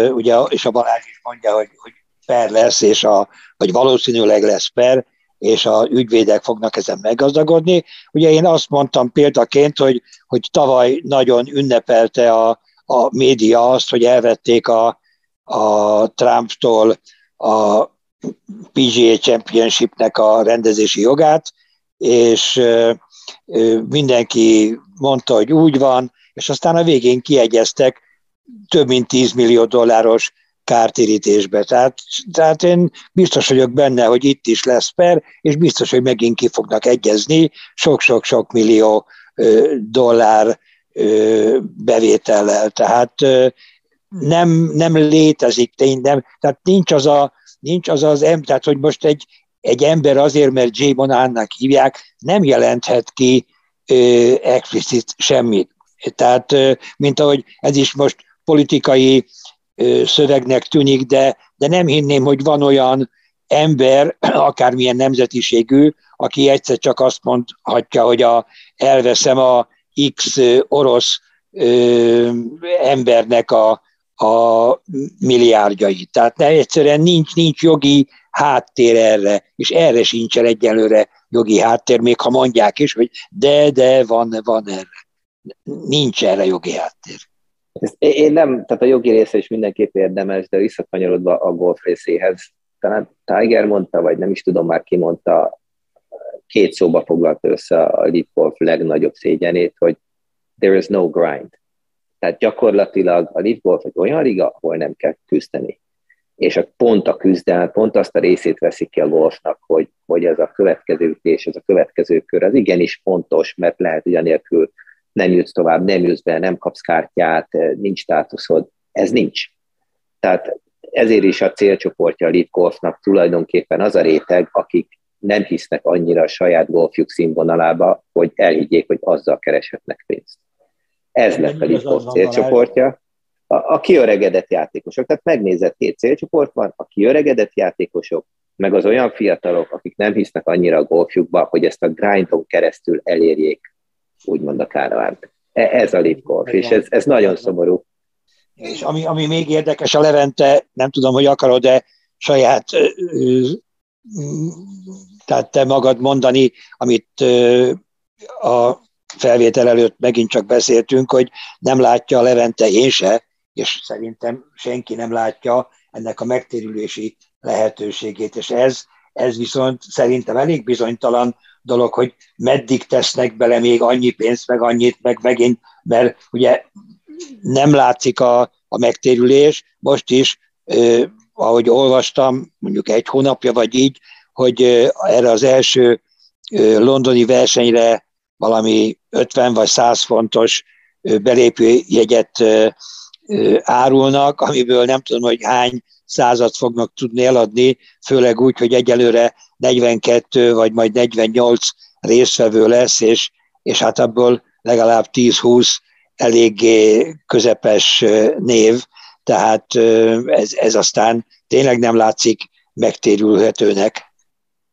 ugye, és a Balázs is mondja, hogy, hogy per lesz, és a, vagy valószínűleg lesz per, és a ügyvédek fognak ezen meggazdagodni. Ugye én azt mondtam példaként, hogy, hogy tavaly nagyon ünnepelte a, a média azt, hogy elvették a, a Trumptól a PGA Championshipnek a rendezési jogát, és mindenki mondta, hogy úgy van, és aztán a végén kiegyeztek több mint 10 millió dolláros kártérítésbe. Tehát, tehát én biztos vagyok benne, hogy itt is lesz per, és biztos, hogy megint ki fognak egyezni sok-sok-sok millió dollár bevétellel. Tehát nem, nem létezik tényleg, tehát nincs az a, nincs az, az ember, tehát hogy most egy, egy ember azért, mert J. Monánnak hívják, nem jelenthet ki ö, explicit semmit. Tehát, ö, mint ahogy ez is most politikai szövegnek tűnik, de, de nem hinném, hogy van olyan ember, akármilyen nemzetiségű, aki egyszer csak azt mondhatja, hogy a, elveszem a X orosz ö, embernek a, a milliárdjait. Tehát ne, egyszerűen nincs, nincs jogi háttér erre, és erre sincsen egyelőre jogi háttér, még ha mondják is, hogy de, de, van, van erre. Nincs erre jogi háttér. Én nem, tehát a jogi része is mindenképp érdemes, de visszakanyarodva a golf részéhez, talán Tiger mondta, vagy nem is tudom már ki mondta, két szóba foglalta össze a Leap Golf legnagyobb szégyenét, hogy there is no grind. Tehát gyakorlatilag a Leap Golf egy olyan liga, ahol nem kell küzdeni. És a pont a küzdelem, pont azt a részét veszik ki a golfnak, hogy, hogy ez a következő ütés, ez a következő kör, az igenis fontos, mert lehet ugyanélkül nem jutsz tovább, nem jutsz be, nem kapsz kártyát, nincs státuszod. Ez nincs. Tehát ezért is a célcsoportja a Lead Golfnak tulajdonképpen az a réteg, akik nem hisznek annyira a saját golfjuk színvonalába, hogy elhiggyék, hogy azzal kereshetnek pénzt. Ez lett a Lead Golf célcsoportja. A, a kiöregedett játékosok, tehát megnézett két célcsoport van, a kiöregedett játékosok, meg az olyan fiatalok, akik nem hisznek annyira a golfjukba, hogy ezt a grindon keresztül elérjék úgymond a káravánt. E, ez a lipgolf, és ez, ez nagyon szomorú. És ami, ami még érdekes a Levente, nem tudom, hogy akarod-e saját, tehát te magad mondani, amit a felvétel előtt megint csak beszéltünk, hogy nem látja a Levente én se, és szerintem senki nem látja ennek a megtérülési lehetőségét, és ez, ez viszont szerintem elég bizonytalan dolog, hogy meddig tesznek bele még annyi pénzt, meg annyit, meg megint, mert ugye nem látszik a, a megtérülés. Most is, eh, ahogy olvastam, mondjuk egy hónapja vagy így, hogy eh, erre az első eh, londoni versenyre valami 50 vagy 100 fontos belépőjegyet árulnak, amiből nem tudom, hogy hány százat fognak tudni eladni, főleg úgy, hogy egyelőre 42 vagy majd 48 résztvevő lesz, és, és hát abból legalább 10-20 eléggé közepes név, tehát ez, ez aztán tényleg nem látszik megtérülhetőnek.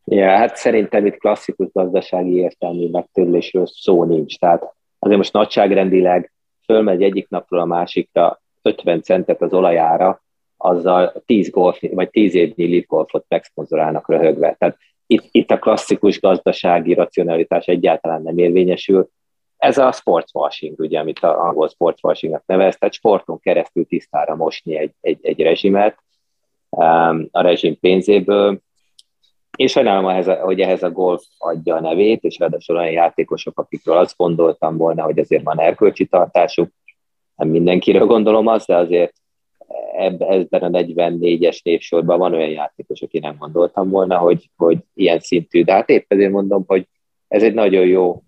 Ja, hát szerintem itt klasszikus gazdasági értelmű megtérülésről szó nincs. Tehát azért most nagyságrendileg fölmegy egyik napról a másikra 50 centet az olajára, azzal 10 golf, vagy 10 évnyi lead golfot megszponzorálnak röhögve. Tehát itt, itt a klasszikus gazdasági racionalitás egyáltalán nem érvényesül. Ez a sportswashing, ugye, amit a angol sportswashingnak nevez, tehát sporton keresztül tisztára mosni egy, egy, egy rezsimet um, a rezsim pénzéből, én sajnálom, hogy ehhez a golf adja a nevét, és ráadásul olyan játékosok, akikről azt gondoltam volna, hogy azért van erkölcsi tartásuk, nem mindenkiről gondolom azt, de azért ebben a 44-es névsorban van olyan játékos, aki nem gondoltam volna, hogy, hogy ilyen szintű. De hát épp ezért mondom, hogy ez egy nagyon jó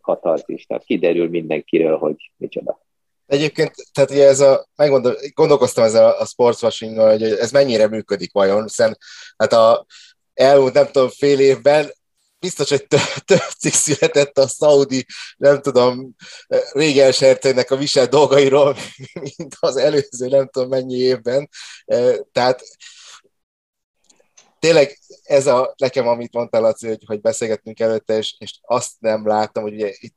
katarzis, tehát kiderül mindenkiről, hogy micsoda. Egyébként, tehát ugye ez a, megmondom, gondolkoztam ezzel a sportswashing hogy ez mennyire működik vajon, hiszen hát a elmúlt, nem tudom, fél évben biztos, hogy több, több cikk született a szaudi, nem tudom, régen sertőnek a visel dolgairól, mint az előző nem tudom mennyi évben. Tehát tényleg ez a, nekem, amit mondtál, Laci, hogy, hogy beszélgetünk előtte, és, és azt nem láttam, hogy ugye itt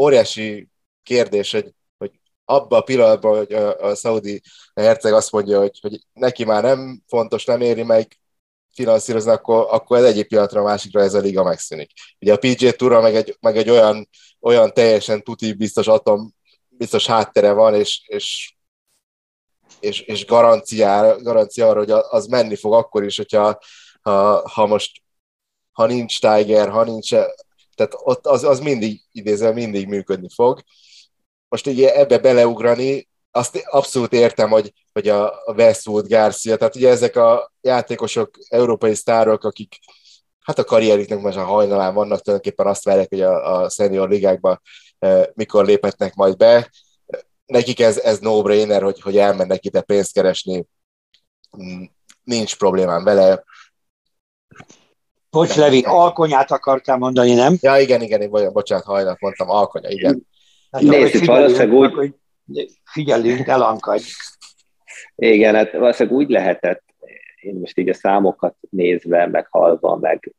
óriási kérdés, hogy, hogy abban a pillanatban, hogy a, a szaudi herceg azt mondja, hogy, hogy neki már nem fontos, nem éri meg finanszírozni, akkor, akkor ez egyik pillanatra a másikra ez a liga megszűnik. Ugye a PJ Tour meg egy, meg egy olyan, olyan teljesen tuti biztos atom, biztos háttere van, és, és és, és garancia, arra, hogy az menni fog akkor is, hogyha ha, ha most ha nincs Tiger, ha nincs, tehát ott az, az mindig, idézem, mindig működni fog. Most ugye ebbe beleugrani, azt abszolút értem, hogy, hogy a Westwood, Garcia, tehát ugye ezek a játékosok, európai sztárok, akik hát a karrierüknek most a hajnalán vannak, tulajdonképpen azt várják, hogy a, a senior ligákba e, mikor léphetnek majd be. Nekik ez, ez no-brainer, hogy, hogy elmennek ide pénzt keresni, mm, nincs problémám vele. Bocs, Levi, alkonyát akartál mondani, nem? Ja, igen, igen, én bocsánat, hajnalt mondtam, alkonya, igen. Hát, Nézd, valószínűleg úgy... Figyelünk, ne lankadj. Igen, hát valószínűleg úgy lehetett, én most így a számokat nézve, meg halva, meg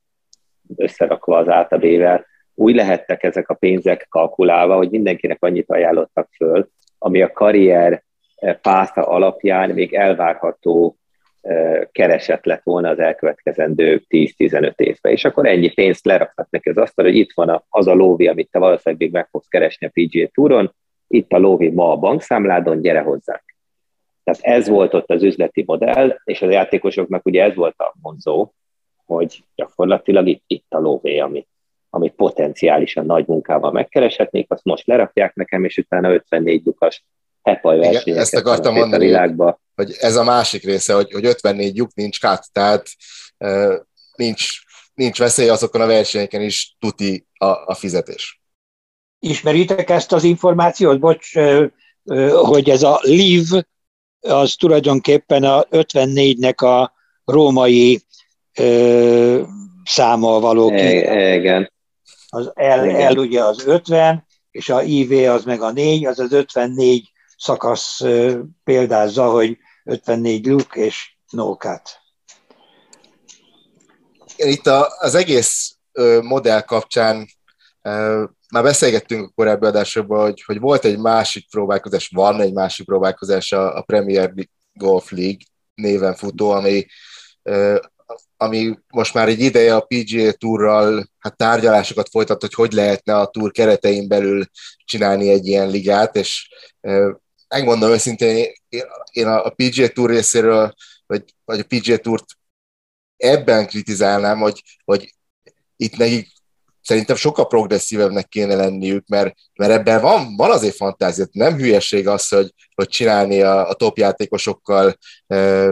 összerakva az átabével, úgy lehettek ezek a pénzek kalkulálva, hogy mindenkinek annyit ajánlottak föl, ami a karrier pásza alapján még elvárható keresett lett volna az elkövetkezendő 10-15 évben. És akkor ennyi pénzt leraknak neki az asztal, hogy itt van az a lóvi, amit te valószínűleg még meg fogsz keresni a PGA Touron, itt a lóvi ma a bankszámládon, gyere hozzánk. Tehát ez volt ott az üzleti modell, és a játékosoknak ugye ez volt a mondzó, hogy gyakorlatilag itt, itt a lóvé, amit, amit potenciálisan nagy munkával megkereshetnék, azt most lerakják nekem, és utána 54 lyukas hepaj versenyeket ezt akartam mondani, a világba. hogy ez a másik része, hogy, hogy 54 lyuk nincs cut, tehát nincs, nincs veszély azokon a versenyeken is tuti a, a fizetés. Ismeritek ezt az információt? Bocs, hogy ez a live az tulajdonképpen a 54-nek a római ö, száma való ki. Igen. Az L, L ugye az 50, és a IV az meg a 4, az az 54 szakasz példázza, hogy 54 luk és cut. Itt a, az egész modell kapcsán már beszélgettünk a korábbi adásokban, hogy, hogy volt egy másik próbálkozás, van egy másik próbálkozás a, a Premier Golf League néven futó, ami, ami most már egy ideje a PGA Tourral hát tárgyalásokat folytat, hogy hogy lehetne a Tour keretein belül csinálni egy ilyen ligát, és megmondom őszintén, én, a PGA Tour részéről, vagy, vagy a PGA Tourt ebben kritizálnám, hogy, hogy itt nekik szerintem sokkal progresszívebbnek kéne lenniük, mert, mert ebben van, van azért fantázia, nem hülyeség az, hogy, hogy csinálni a, a top játékosokkal e,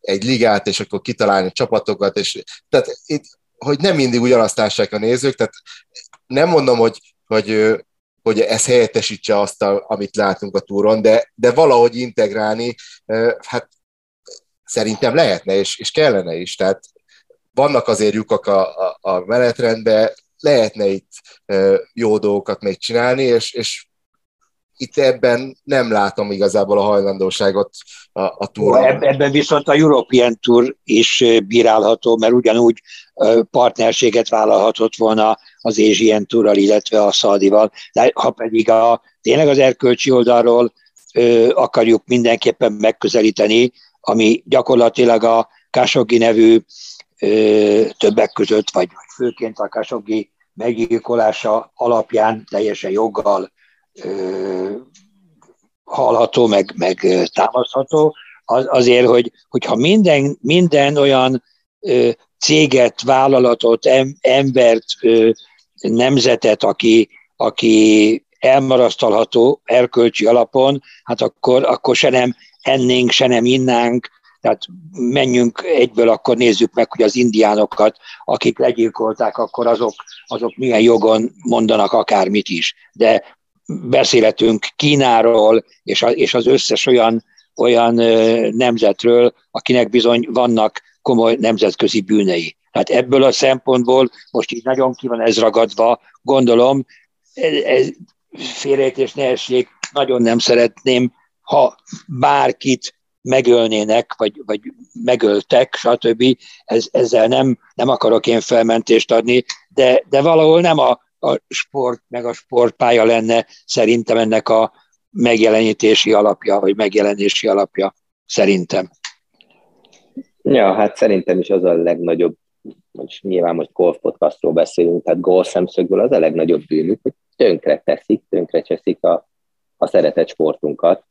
egy ligát, és akkor kitalálni csapatokat, és tehát itt, hogy nem mindig ugyanazt lássák a nézők, tehát nem mondom, hogy, hogy hogy ez helyettesítse azt, a, amit látunk a túron, de, de valahogy integrálni, hát szerintem lehetne, és, és kellene is. Tehát vannak azért lyukak a, a, a menetrendben, lehetne itt jó dolgokat még csinálni, és, és itt ebben nem látom igazából a hajlandóságot a, a túron. Ebben viszont a European Tour is bírálható, mert ugyanúgy partnerséget vállalhatott volna az Asian Tourral, illetve a Szadival, de ha pedig a, tényleg az erkölcsi oldalról ö, akarjuk mindenképpen megközelíteni, ami gyakorlatilag a Khashoggi nevű többek között, vagy főként a Khashoggi meggyilkolása alapján teljesen joggal hallható, meg, meg támaszható, az, azért, hogy, hogyha minden, minden olyan céget, vállalatot, em, embert, nemzetet, aki, aki elmarasztalható erkölcsi alapon, hát akkor, akkor se nem ennénk, se nem innánk, tehát menjünk egyből, akkor nézzük meg, hogy az indiánokat, akik legyilkolták, akkor azok, azok milyen jogon mondanak akármit is. De beszélhetünk Kínáról, és, a, és az összes olyan, olyan nemzetről, akinek bizony vannak komoly nemzetközi bűnei. Tehát ebből a szempontból most így nagyon ki van ez ragadva, gondolom, ez, ez félrejtés ne essék, nagyon nem szeretném, ha bárkit megölnének, vagy, vagy megöltek, stb. Ez, ezzel nem, nem akarok én felmentést adni, de, de valahol nem a, a sport, meg a sportpálya lenne szerintem ennek a megjelenítési alapja, vagy megjelenési alapja, szerintem. Ja, hát szerintem is az a legnagyobb, most nyilván most golf podcastról beszélünk, tehát golf szemszögből az a legnagyobb bűnük, hogy tönkre teszik, tönkre cseszik a, a szeretett sportunkat.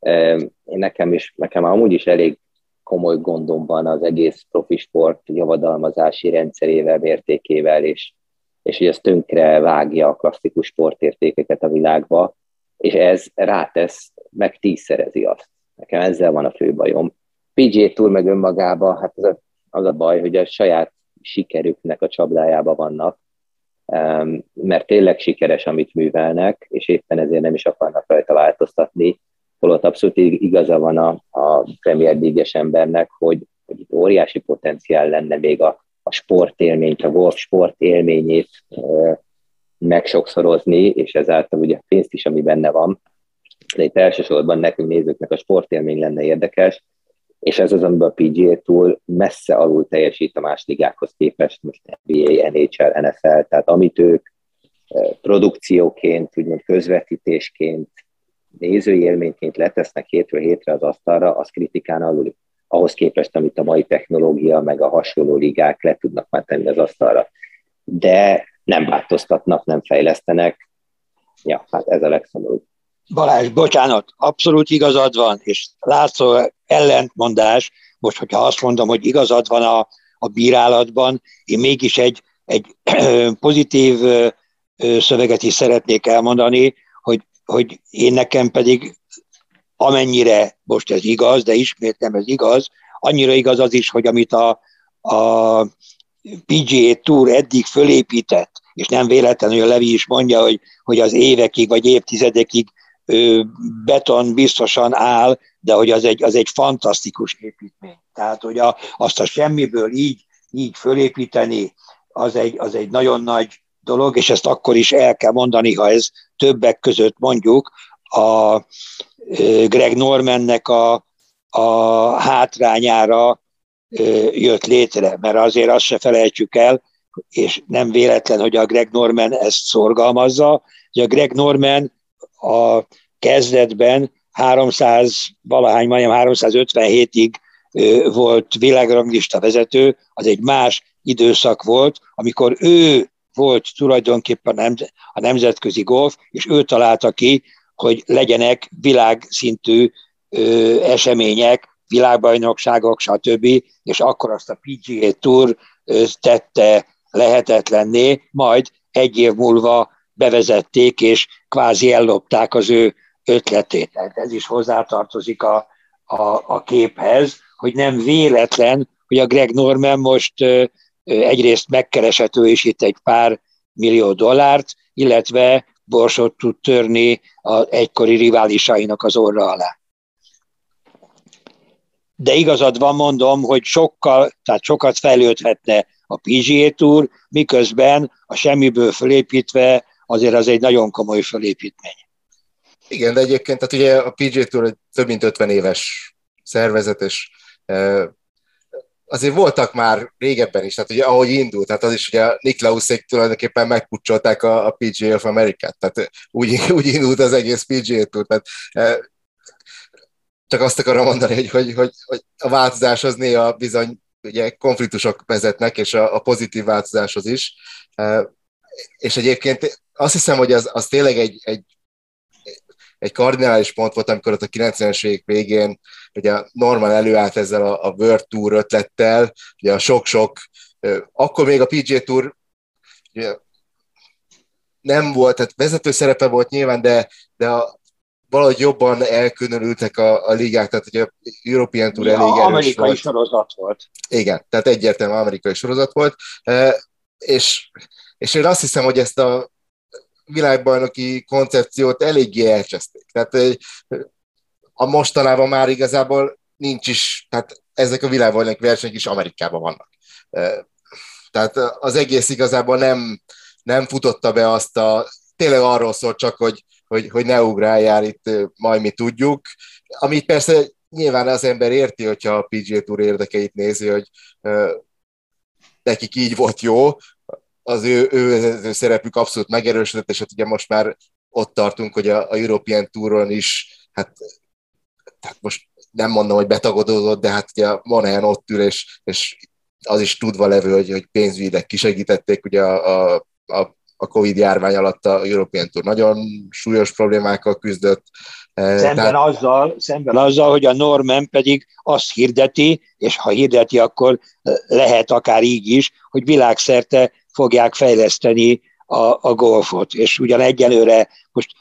Én nekem is, nekem amúgy is elég komoly gondom van az egész profi sport javadalmazási rendszerével, mértékével, és, és hogy ez tönkre vágja a klasszikus sportértékeket a világba, és ez rátesz, meg tízszerezi azt. Nekem ezzel van a fő bajom. PJ Tour meg önmagában, hát az a, az a baj, hogy a saját sikerüknek a csapdájába vannak, mert tényleg sikeres, amit művelnek, és éppen ezért nem is akarnak rajta változtatni, holott abszolút igaza van a, a Premier league embernek, hogy, hogy itt óriási potenciál lenne még a, a sportélményt, a golf sportélményét megsokszorozni, és ezáltal ugye a pénzt is, ami benne van. De itt elsősorban nekünk nézőknek a sportélmény lenne érdekes, és ez az, amiben a PGA túl messze alul teljesít a más ligákhoz képest, most NBA, NHL, NFL, tehát amit ők produkcióként, úgymond közvetítésként, nézői élményként letesznek hétről hétre az asztalra, az kritikán alul ahhoz képest, amit a mai technológia, meg a hasonló ligák le tudnak már tenni az asztalra. De nem változtatnak, nem fejlesztenek. Ja, hát ez a legszomorúbb. Balázs, bocsánat, abszolút igazad van, és látszó ellentmondás, most hogyha azt mondom, hogy igazad van a, a bírálatban, én mégis egy, egy pozitív szöveget is szeretnék elmondani, hogy, hogy én nekem pedig amennyire most ez igaz, de ismét nem ez igaz, annyira igaz az is, hogy amit a, a PGA Tour eddig fölépített, és nem véletlenül a Levi is mondja, hogy, hogy az évekig vagy évtizedekig beton biztosan áll, de hogy az egy, az egy fantasztikus építmény. Tehát, hogy a, azt a semmiből így, így fölépíteni, az egy, az egy nagyon nagy dolog, és ezt akkor is el kell mondani, ha ez többek között mondjuk a Greg Normannek a, a hátrányára jött létre, mert azért azt se felejtsük el, és nem véletlen, hogy a Greg Norman ezt szorgalmazza, hogy a Greg Norman a kezdetben 300, valahány, majdnem 357-ig volt világranglista vezető, az egy más időszak volt, amikor ő volt tulajdonképpen a nemzetközi golf, és ő találta ki, hogy legyenek világszintű események, világbajnokságok, stb., és akkor azt a PGA Tour tette lehetetlenné, majd egy év múlva bevezették, és kvázi ellopták az ő ötletét. Tehát ez is hozzátartozik a, a, a képhez, hogy nem véletlen, hogy a Greg Norman most egyrészt megkereshető is itt egy pár millió dollárt, illetve borsot tud törni az egykori riválisainak az orra alá. De igazad van, mondom, hogy sokkal, tehát sokat fejlődhetne a PGA Tour, miközben a semmiből fölépítve azért az egy nagyon komoly fölépítmény. Igen, de egyébként tehát ugye a PGA Tour egy több mint 50 éves szervezet, és azért voltak már régebben is, tehát ugye ahogy indult, tehát az is ugye Niklauszék tulajdonképpen megpucsolták a, a PGA of America, tehát úgy, úgy indult az egész PGA Tour, tehát csak azt akarom mondani, hogy, hogy, hogy, hogy a változás az néha bizony ugye konfliktusok vezetnek, és a, a pozitív változáshoz is. És egyébként azt hiszem, hogy az, az tényleg egy, egy, egy kardinális pont volt, amikor ott a 90-es évek végén ugye Norman előállt ezzel a, a World Tour ötlettel, ugye a sok-sok, akkor még a PG Tour ugye, nem volt, tehát vezető szerepe volt nyilván, de, de a, valahogy jobban elkülönültek a, a ligák, tehát ugye a European Tour ja, elég erős amerikai volt. sorozat volt. Igen, tehát egyértelműen amerikai sorozat volt, és, és én azt hiszem, hogy ezt a világbajnoki koncepciót eléggé elcseszték. Tehát a mostanában már igazából nincs is, tehát ezek a világbajnoki versenyek is Amerikában vannak. Tehát az egész igazából nem, nem futotta be azt a, tényleg arról szól csak, hogy, hogy, hogy ne ugráljál itt, majd mi tudjuk, amit persze nyilván az ember érti, hogyha a PGA Tour érdekeit nézi, hogy nekik így volt jó, az ő, ő, ő szerepük abszolút megerősödött, és hát ugye most már ott tartunk, hogy a, a European Touron is, hát tehát most nem mondom, hogy betagodódott, de hát ugye Monahan ott ül, és, és az is tudva levő, hogy, hogy pénzügyileg kisegítették ugye a, a, a a Covid járvány alatt a European Tour nagyon súlyos problémákkal küzdött. Eh, szemben, Tehát... azzal, szemben azzal, hogy a Norman pedig azt hirdeti, és ha hirdeti, akkor lehet akár így is, hogy világszerte fogják fejleszteni a, a golfot. És ugyan egyelőre most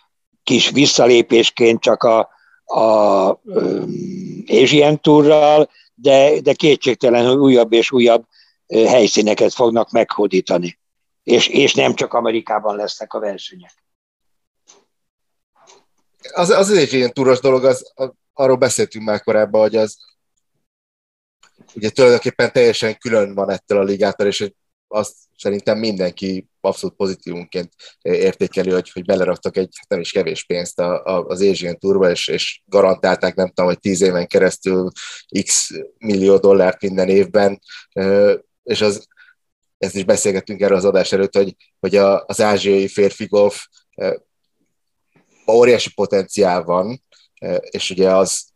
kis visszalépésként csak a, a um, Asian Tourral, de, de kétségtelen, hogy újabb és újabb helyszíneket fognak meghódítani. És, és nem csak Amerikában lesznek a versenyek. Az, az egy ilyen túros dolog, az, az, arról beszéltünk már korábban, hogy az ugye tulajdonképpen teljesen külön van ettől a ligától, és azt szerintem mindenki abszolút pozitívunként értékeli, hogy, hogy beleraktak egy hát nem is kevés pénzt a, a, az Asian Tourba, és, és garantálták, nem tudom, hogy tíz éven keresztül x millió dollárt minden évben, és az, ezt is beszélgettünk erről az adás előtt, hogy, hogy a, az ázsiai férfi golf óriási potenciál van, és ugye az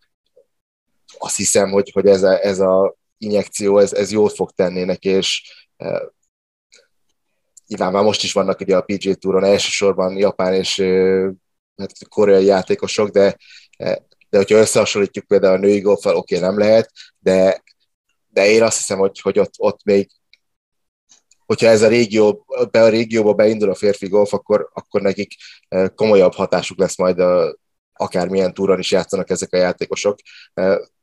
azt hiszem, hogy, hogy ez a, ez a injekció, ez, ez jót fog tenni neki, és nyilván már most is vannak ugye a PG Touron elsősorban japán és hát, koreai játékosok, de, de hogyha összehasonlítjuk például a női golffal, oké, okay, nem lehet, de, de én azt hiszem, hogy, hogy ott, ott még hogyha ez a régió, be a régióba beindul a férfi golf, akkor, akkor nekik komolyabb hatásuk lesz majd a, akármilyen túron is játszanak ezek a játékosok.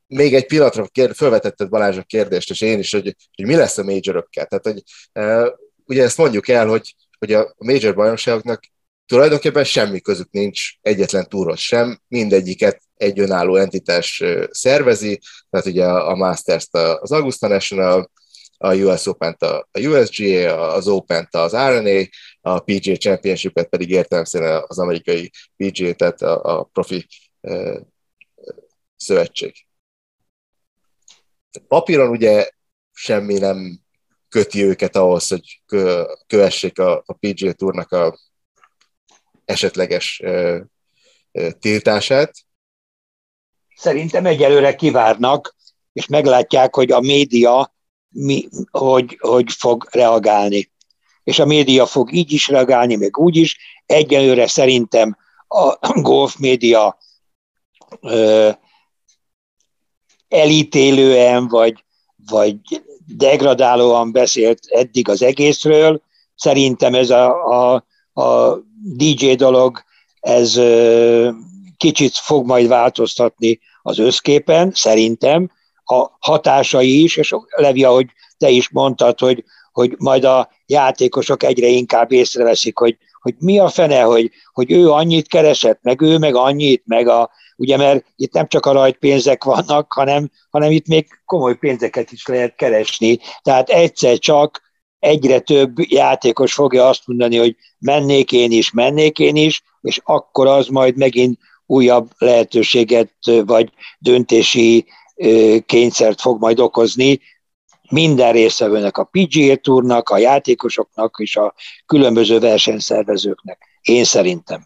Még egy pillanatra felvetetted Balázs a kérdést, és én is, hogy, hogy mi lesz a majorökkel. Tehát, hogy ugye ezt mondjuk el, hogy, hogy a major bajnokságoknak tulajdonképpen semmi közük nincs egyetlen túros sem, mindegyiket egy önálló entitás szervezi, tehát ugye a Masters-t az Augusta National, a US Open-t a USGA, az Open-t az RNA, a PGA Championship-et pedig értelemszerűen az amerikai PGA, tehát a, a profi szövetség. Papíron ugye semmi nem köti őket ahhoz, hogy kövessék a, a PGA Tournak a esetleges ö, ö, tiltását. Szerintem egyelőre kivárnak, és meglátják, hogy a média mi, hogy, hogy fog reagálni. És a média fog így is reagálni, meg úgy is. Egyelőre szerintem a golf média ö, elítélően, vagy, vagy degradálóan beszélt eddig az egészről. Szerintem ez a, a, a DJ dolog, ez ö, kicsit fog majd változtatni az összképen, szerintem, a hatásai is, és Levi, ahogy te is mondtad, hogy, hogy majd a játékosok egyre inkább észreveszik, hogy, hogy mi a fene, hogy, hogy ő annyit keresett, meg ő meg annyit, meg a, ugye mert itt nem csak a rajtpénzek vannak, hanem, hanem itt még komoly pénzeket is lehet keresni. Tehát egyszer csak egyre több játékos fogja azt mondani, hogy mennék én is, mennék én is, és akkor az majd megint újabb lehetőséget vagy döntési kényszert fog majd okozni minden részevőnek, a PGA Tournak, a játékosoknak és a különböző versenyszervezőknek. Én szerintem.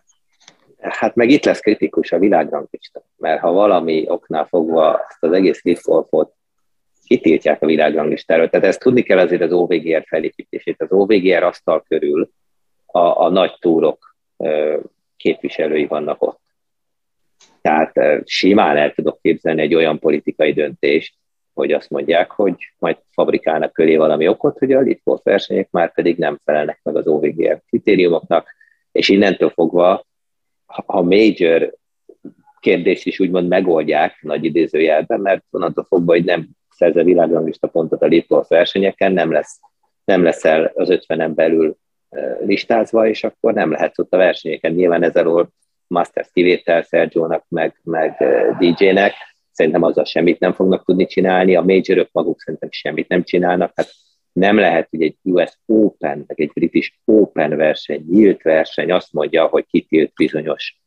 Hát meg itt lesz kritikus a világranglista, mert ha valami oknál fogva ezt az egész liftgolfot kitiltják a világranglistáról, tehát ezt tudni kell azért az OVGR felépítését. Az OVGR asztal körül a, a nagy túrok képviselői vannak ott. Tehát simán el tudok képzelni egy olyan politikai döntést, hogy azt mondják, hogy majd fabrikálnak köré valami okot, hogy a Litport versenyek már pedig nem felelnek meg az OVGR kritériumoknak, és innentől fogva, ha major kérdést is úgymond megoldják nagy idézőjelben, mert onnantól fogva, hogy nem szerze világranglista pontot a Litport versenyeken, nem lesz, nem lesz el az 50-en belül listázva, és akkor nem lehet ott a versenyeken. Nyilván ez alól Masters kivétel Sergio-nak, meg, meg DJ-nek, szerintem azzal semmit nem fognak tudni csinálni, a majorok maguk szerintem semmit nem csinálnak, hát nem lehet, hogy egy US Open, meg egy British Open verseny, nyílt verseny azt mondja, hogy kitilt bizonyos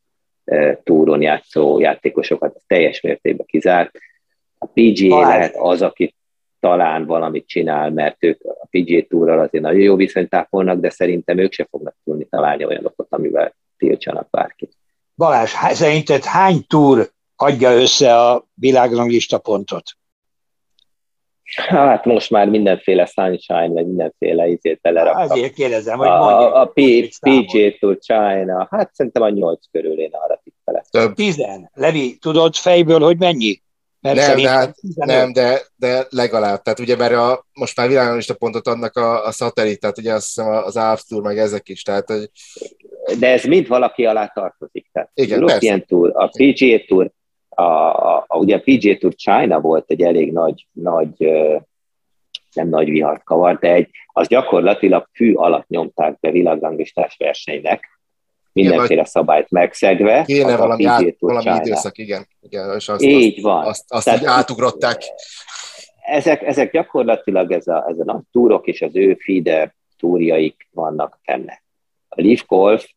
túron játszó játékosokat, teljes mértékben kizárt. A PGA lehet az, aki talán valamit csinál, mert ők a PGA túrral azért nagyon jó viszonyt tápolnak, de szerintem ők se fognak tudni találni olyanokat, amivel tiltsanak bárkit. Balázs, szerinted hány túr adja össze a világranglista pontot? Hát most már mindenféle sunshine, vagy mindenféle izét beleraktak. Azért kérdezem, hogy mondjuk. A, a PG to China, hát szerintem a nyolc körül én arra tippelek. Tizen. Levi, tudod fejből, hogy mennyi? Mert nem, de, hát, nem de, de legalább. Tehát ugye, mert a, most már világon is a pontot adnak a, a szatellit, tehát ugye azt hiszem az Alps Tour, meg ezek is. Tehát, hogy... De ez mind valaki alá tartozik. Tehát Igen, European Tour, a PGA Tour, a, a, a, ugye a PGA Tour China volt egy elég nagy, nagy nem nagy vihart kavart, de egy, az gyakorlatilag fű alatt nyomták be világranglistás versenynek, mindenféle szabályt megszegve. Kéne valami, át, valami időszak, igen. igen és azt, így van. Azt, azt Tehát, így átugrották. Ezek, ezek gyakorlatilag ez a, ez a nagy túrok és az ő feeder túrjaik vannak benne. A Leaf Golf,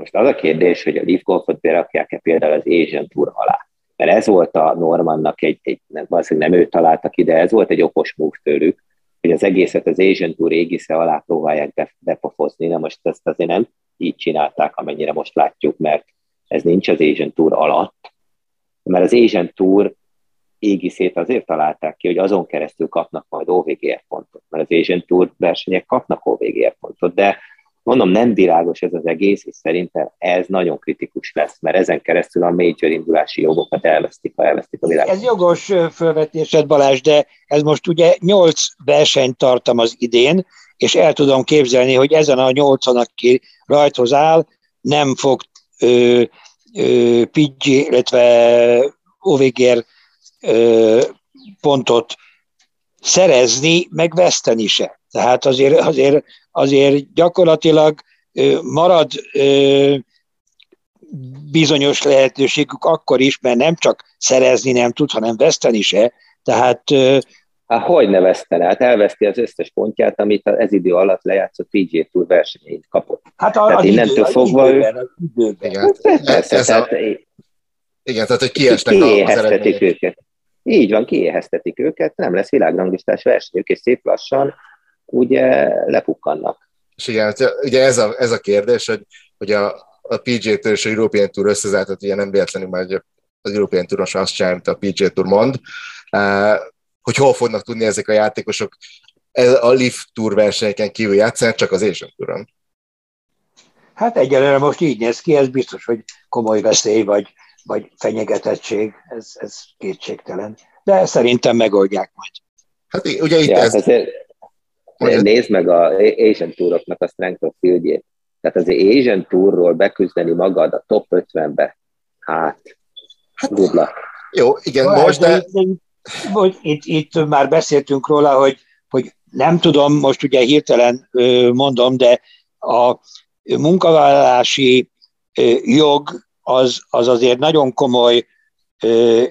most az a kérdés, hogy a Leaf Golfot berakják-e például az Asian Tour alá. Mert ez volt a Normannak egy, egy nem, valószínűleg nem ő találtak ide, ez volt egy okos move tőlük, hogy az egészet az Asian Tour égisze alá próbálják bepofozni. Na most ezt azért nem így csinálták, amennyire most látjuk, mert ez nincs az Asian Tour alatt, mert az Asian Tour égiszét azért találták ki, hogy azon keresztül kapnak majd OVGR pontot, mert az Asian Tour versenyek kapnak OVGR pontot, de mondom, nem világos ez az egész, és szerintem ez nagyon kritikus lesz, mert ezen keresztül a major indulási jogokat elvesztik, ha elvesztik a világot. Ez jogos felvetésed, Balázs, de ez most ugye nyolc versenyt tartam az idén, és el tudom képzelni, hogy ezen a nyolcon, aki rajthoz áll, nem fog ö, ö, PG, illetve OVGR ö, pontot szerezni, meg veszteni se. Tehát azért, azért, azért gyakorlatilag marad bizonyos lehetőségük akkor is, mert nem csak szerezni nem tud, hanem veszteni se. Tehát Hát hogy ne vesztene? Hát elveszti az összes pontját, amit ez idő alatt lejátszott PGA Tour versenyét kapott. Hát a, tehát innentől idő, fogva ő... Igen, hát persze, ez tehát, a... igen, tehát hogy kiesnek az őket. Így van, kiéheztetik őket, nem lesz világranglistás versenyük, és szép lassan ugye lepukkannak. És igen, hát, ugye ez a, ez a kérdés, hogy, hogy a, a PGA Tour és a European Tour összezálltat, ugye nem véletlenül már az European Touros azt csinál, amit a PGA Tour mond, hogy hol fognak tudni ezek a játékosok a Lift Tour versenyeken kívül játszani, csak az Asian Touron. Hát egyelőre most így néz ki, ez biztos, hogy komoly veszély vagy, vagy fenyegetettség, ez, ez kétségtelen. De szerintem megoldják majd. Hát ugye itt ja, ez... Azért, nézd meg a Asian Touroknak a strength of fieldjét. Tehát az Asian Tourról beküzdeni magad a top 50-be, hát, hát good luck. Jó, igen, most, de... hogy itt, itt már beszéltünk róla, hogy, hogy nem tudom, most ugye hirtelen mondom, de a munkavállalási jog az, az azért nagyon komoly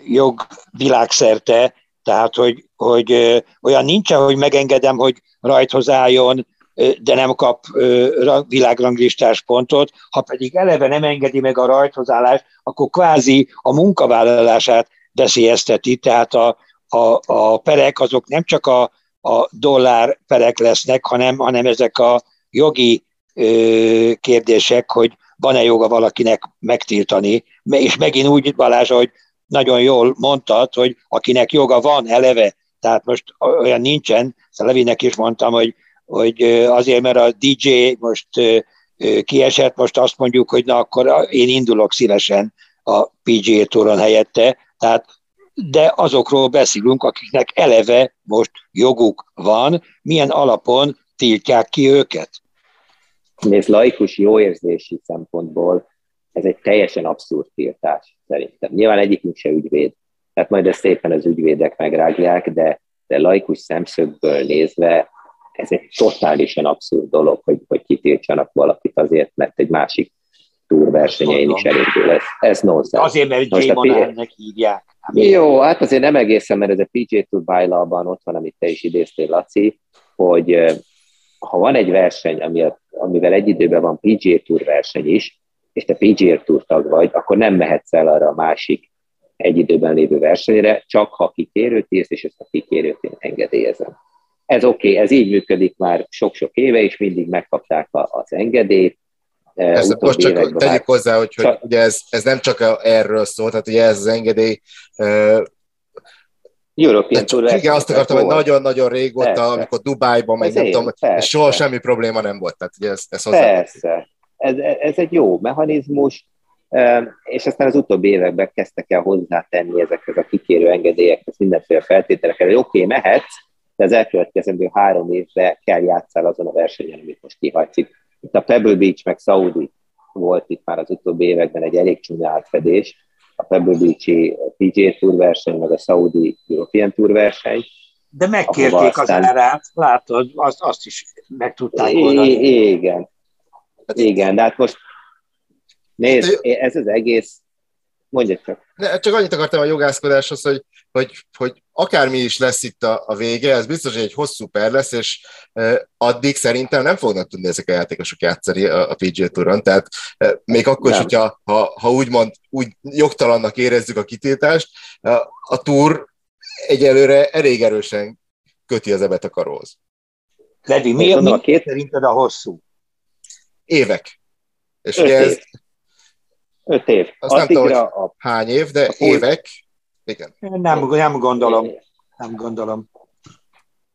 jog világszerte, tehát hogy, hogy olyan nincsen, hogy megengedem, hogy rajthoz álljon, de nem kap világranglistás pontot, ha pedig eleve nem engedi meg a rajthozállást, akkor kvázi a munkavállalását veszélyezteti, tehát a, a, a perek azok nem csak a, a dollár perek lesznek, hanem, hanem ezek a jogi ö, kérdések, hogy van-e joga valakinek megtiltani, és megint úgy, Balázs, hogy nagyon jól mondtad, hogy akinek joga van eleve, tehát most olyan nincsen, szóval Levinek is mondtam, hogy, hogy azért, mert a DJ most kiesett, most azt mondjuk, hogy na akkor én indulok szívesen a PGA Touron helyette, tehát de azokról beszélünk, akiknek eleve most joguk van, milyen alapon tiltják ki őket. Nézd, laikus jóérzési szempontból ez egy teljesen abszurd tiltás szerintem. Nyilván egyikünk se ügyvéd, tehát majd ezt szépen az ügyvédek megrágják, de, de laikus szemszögből nézve ez egy totálisan abszurd dolog, hogy, hogy kitiltsanak valakit azért, mert egy másik túrversenyein is elindul. Ez, ez nonsens. Azért, mert Most J-Monárnek hívják. Jó, hát azért nem egészen, mert ez a PJ Tour bájlában ott van, amit te is idéztél, Laci, hogy ha van egy verseny, ami, amivel egy időben van PGA Tour verseny is, és te PGA Tour tag vagy, akkor nem mehetsz el arra a másik egy időben lévő versenyre, csak ha kikérőt írsz, és ezt a kikérőt én engedélyezem. Ez oké, okay, ez így működik már sok-sok éve, és mindig megkapták az engedélyt, ezt most csak tegyük hát, hozzá, hogy, hogy ugye ez, ez nem csak erről szól, tehát ugye ez az engedély European Tour Igen, azt akartam, hogy nagyon-nagyon régóta, persze. amikor Dubájban, meg nem tudom, soha semmi probléma nem volt. Tehát ugye ez, ez Persze. Ez, ez egy jó mechanizmus, és aztán az utóbbi években kezdtek el hozzátenni ezekhez a kikérő engedélyekhez mindenféle feltételekkel, hogy oké, okay, mehetsz, de az elkövetkezendő három évben kell játszál azon a versenyen, amit most kihagysz. Itt a Pebble Beach meg Saudi volt itt már az utóbbi években egy elég csúnya átfedés, a Pebble Beach-i PGA Tour verseny, meg a Saudi European Tour verseny. De megkérték aztán... az árát, látod, azt, azt is meg tudták oldani. Igen, igen, de hát most nézd, ez az egész Mondja csak. Ne, csak annyit akartam a jogászkodáshoz, hogy, hogy, hogy akármi is lesz itt a, a vége, ez biztos, hogy egy hosszú per lesz, és e, addig szerintem nem fognak tudni ezek a játékosok játszani a, a PGA Touron, tehát e, még akkor is, hogyha ha, ha úgymond úgy jogtalannak érezzük a kitiltást, a, a Tour egyelőre elég erősen köti az ebet a karóhoz. Levi, mi, mi a két szerinted a hosszú? Évek. És ugye ez, Öt év. Azt nem tudom, a... hány év, de a évek. Igen. Nem, nem gondolom. Nem gondolom.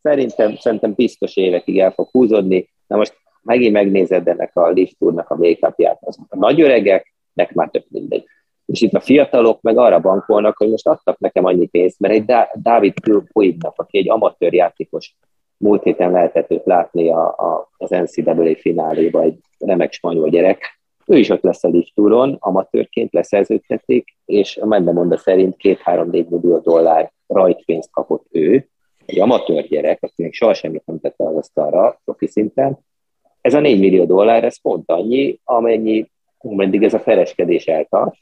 Szerintem, szerintem biztos évekig el fog húzódni. Na most megint megnézed ennek a lift a make Az a nagy öregeknek már több mindegy. És itt a fiatalok meg arra bankolnak, hogy most adtak nekem annyi pénzt, mert egy Dávid Puignak, aki egy amatőr játékos, múlt héten lehetett őt látni a, a, az NCAA fináléba, egy remek spanyol gyerek, ő is ott lesz a liftúron, amatőrként leszerződtették, és a Mendemonda szerint 2-3-4 millió dollár rajtpénzt kapott ő, egy amatőr gyerek, aki még soha semmit nem tette az asztalra profi szinten. Ez a 4 millió dollár, ez pont annyi, amennyi, ameddig ez a fereskedés eltart,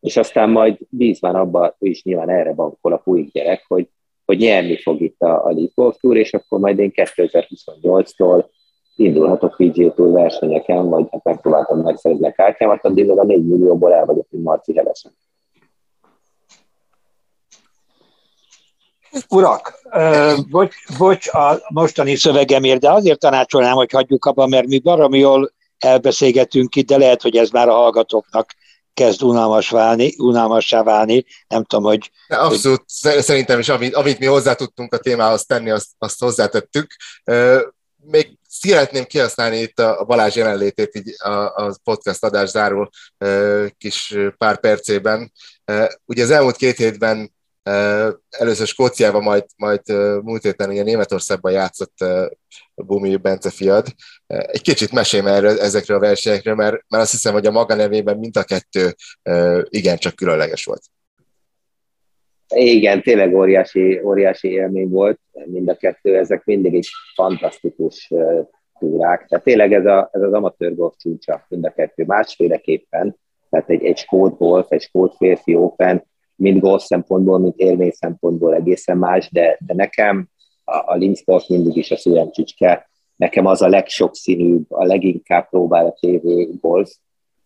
és aztán majd bízván abba, ő is nyilván erre bankol a Puig gyerek, hogy, hogy nyerni fog itt a, a Leaf Golf Tour, és akkor majd én 2028-tól indulhatok PGA Tour versenyeken, vagy hát megpróbáltam megszerezni a kártyámat, addig a 4 millióból el vagyok, mint Marci Hevesen. Urak, bocs, bocs a mostani szövegemért, de azért tanácsolnám, hogy hagyjuk abba, mert mi baromi jól elbeszélgetünk itt, de lehet, hogy ez már a hallgatóknak kezd unalmas válni, unalmassá válni. Nem tudom, hogy... De abszolút, hogy... szerintem is, amit, amit mi hozzá tudtunk a témához tenni, azt, azt hozzátettük. Még szeretném kihasználni itt a Balázs jelenlétét így a, a podcast adás záró kis pár percében. Ugye az elmúlt két hétben először Skóciában, majd, majd múlt héten ugye Németországban játszott Bumi Bence fiad. Egy kicsit mesélj erről, ezekről a versenyekről, mert, mert azt hiszem, hogy a maga nevében mind a kettő igencsak különleges volt. Igen, tényleg óriási, óriási élmény volt mind a kettő, ezek mindig egy fantasztikus túrák. Tehát tényleg ez, a, ez az amatőr golf csúcsa mind a kettő másféleképpen, tehát egy, egy skót golf, egy skót férfi open, mind golf szempontból, mint élmény szempontból egészen más, de, de nekem a, a Linz golf mindig is a szívem csücske, nekem az a legsokszínűbb, a leginkább próbál a TV golf,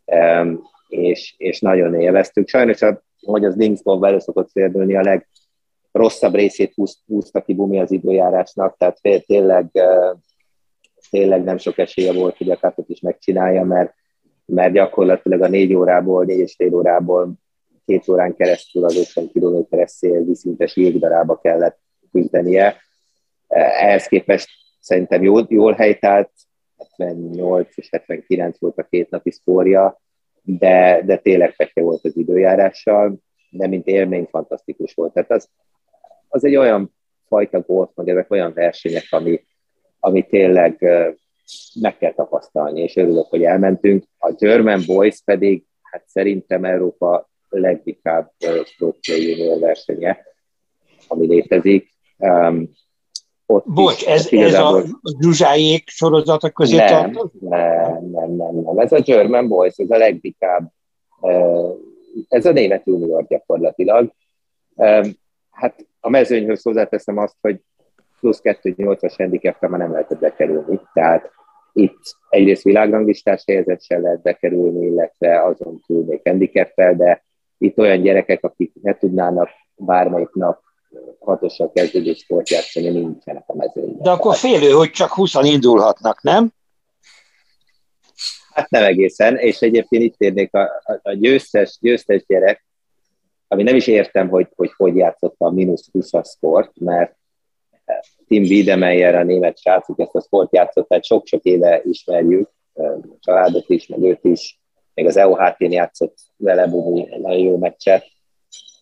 um, és, és nagyon élveztük. Sajnos a hogy az Linksból elő szokott félbülni, a legrosszabb részét húz, húzta ki Bumi az időjárásnak, tehát tényleg, tényleg nem sok esélye volt, hogy a kapot is megcsinálja, mert, mert gyakorlatilag a négy órából, négy és fél órából két órán keresztül az 50 kilométeres szél viszintes jégdarába kellett küzdenie. Ehhez képest szerintem jól, jól helytált, 78 és 79 volt a két napi szkórja, de, de tényleg fekje volt az időjárással, de mint élmény fantasztikus volt. Tehát az, az egy olyan fajta golf, meg ezek olyan versenyek, ami, ami tényleg meg kell tapasztalni, és örülök, hogy elmentünk. A German Boys pedig, hát szerintem Európa leginkább junior versenye, ami létezik. Um, ott Bocs, ez, ez a Zsuzsáék sorozata közé nem, tartozik? Nem, nem, nem, nem. Ez a German Boys, ez a legdikább, ez a német junior gyakorlatilag. Hát a mezőnyhöz hozzáteszem azt, hogy plusz 2-8-as handicap már nem lehetett bekerülni. Tehát itt egyrészt világranglistás helyezettsen lehet bekerülni, illetve azon túl még handicap de itt olyan gyerekek, akik ne tudnának bármelyik nap hatossal kezdődő sportjátszani, nincsenek a mezőnyben. De akkor félő, hogy csak 20 indulhatnak, nem? Hát nem egészen, és egyébként itt érnék a, a, a győztes, győztes gyerek, ami nem is értem, hogy hogy, hogy játszott a mínusz 20 sport, mert Tim Wiedemeyer, a német srác, ezt a sport játszott, tehát sok-sok éve ismerjük, a családot is, meg őt is, még az EOHT-n játszott vele Bumi nagyon jó meccset,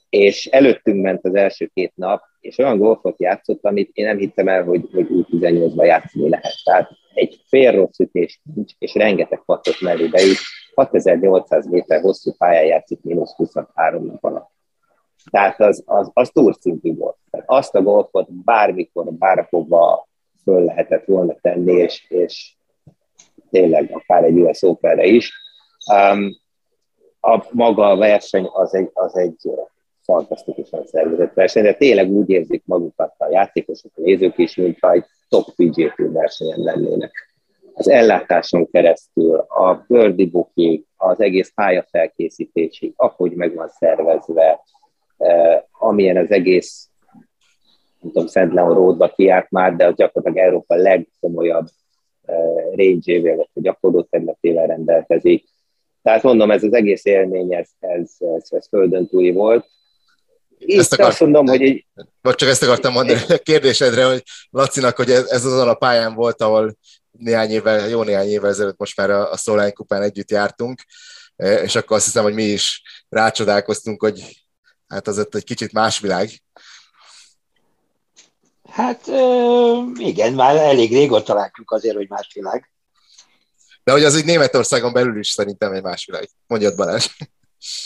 és előttünk ment az első két nap, és olyan golfot játszott, amit én nem hittem el, hogy, hogy U18-ban játszani lehet. Tehát egy fél rossz ütés nincs, és rengeteg patot mellé beüt, 6800 méter hosszú pályán játszik mínusz 23 nap alatt. Tehát az, az, az túlszintű volt. Tehát azt a golfot bármikor, bárhova föl lehetett volna tenni, és, és tényleg akár egy US open is. Um, a maga a verseny az egy, az egy fantasztikusan szervezett verseny, de tényleg úgy érzik magukat a játékosok, a nézők is, mintha egy top Tour versenyen lennének. Az ellátáson keresztül, a birdie booking, az egész pályafelkészítésig, ahogy meg van szervezve, eh, amilyen az egész, nem tudom, Szent Leon Roadba kiárt már, de gyakorlatilag Európa legkomolyabb eh, range-ével, vagy gyakorló területével rendelkezik. Tehát mondom, ez az egész élmény, ez, ez, ez, ez földön túli volt, itt ezt akart, azt mondom, hogy egy... Vagy csak ezt akartam mondani a kérdésedre, hogy Lacinak, hogy ez, ez azon a pályán volt, ahol néhány évvel, jó néhány évvel ezelőtt most már a, a Solány kupán együtt jártunk, e, és akkor azt hiszem, hogy mi is rácsodálkoztunk, hogy hát az ott egy kicsit más világ. Hát igen, már elég régóta látjuk azért, hogy más világ. De hogy az egy Németországon belül is szerintem egy más világ. Mondjad Balázs.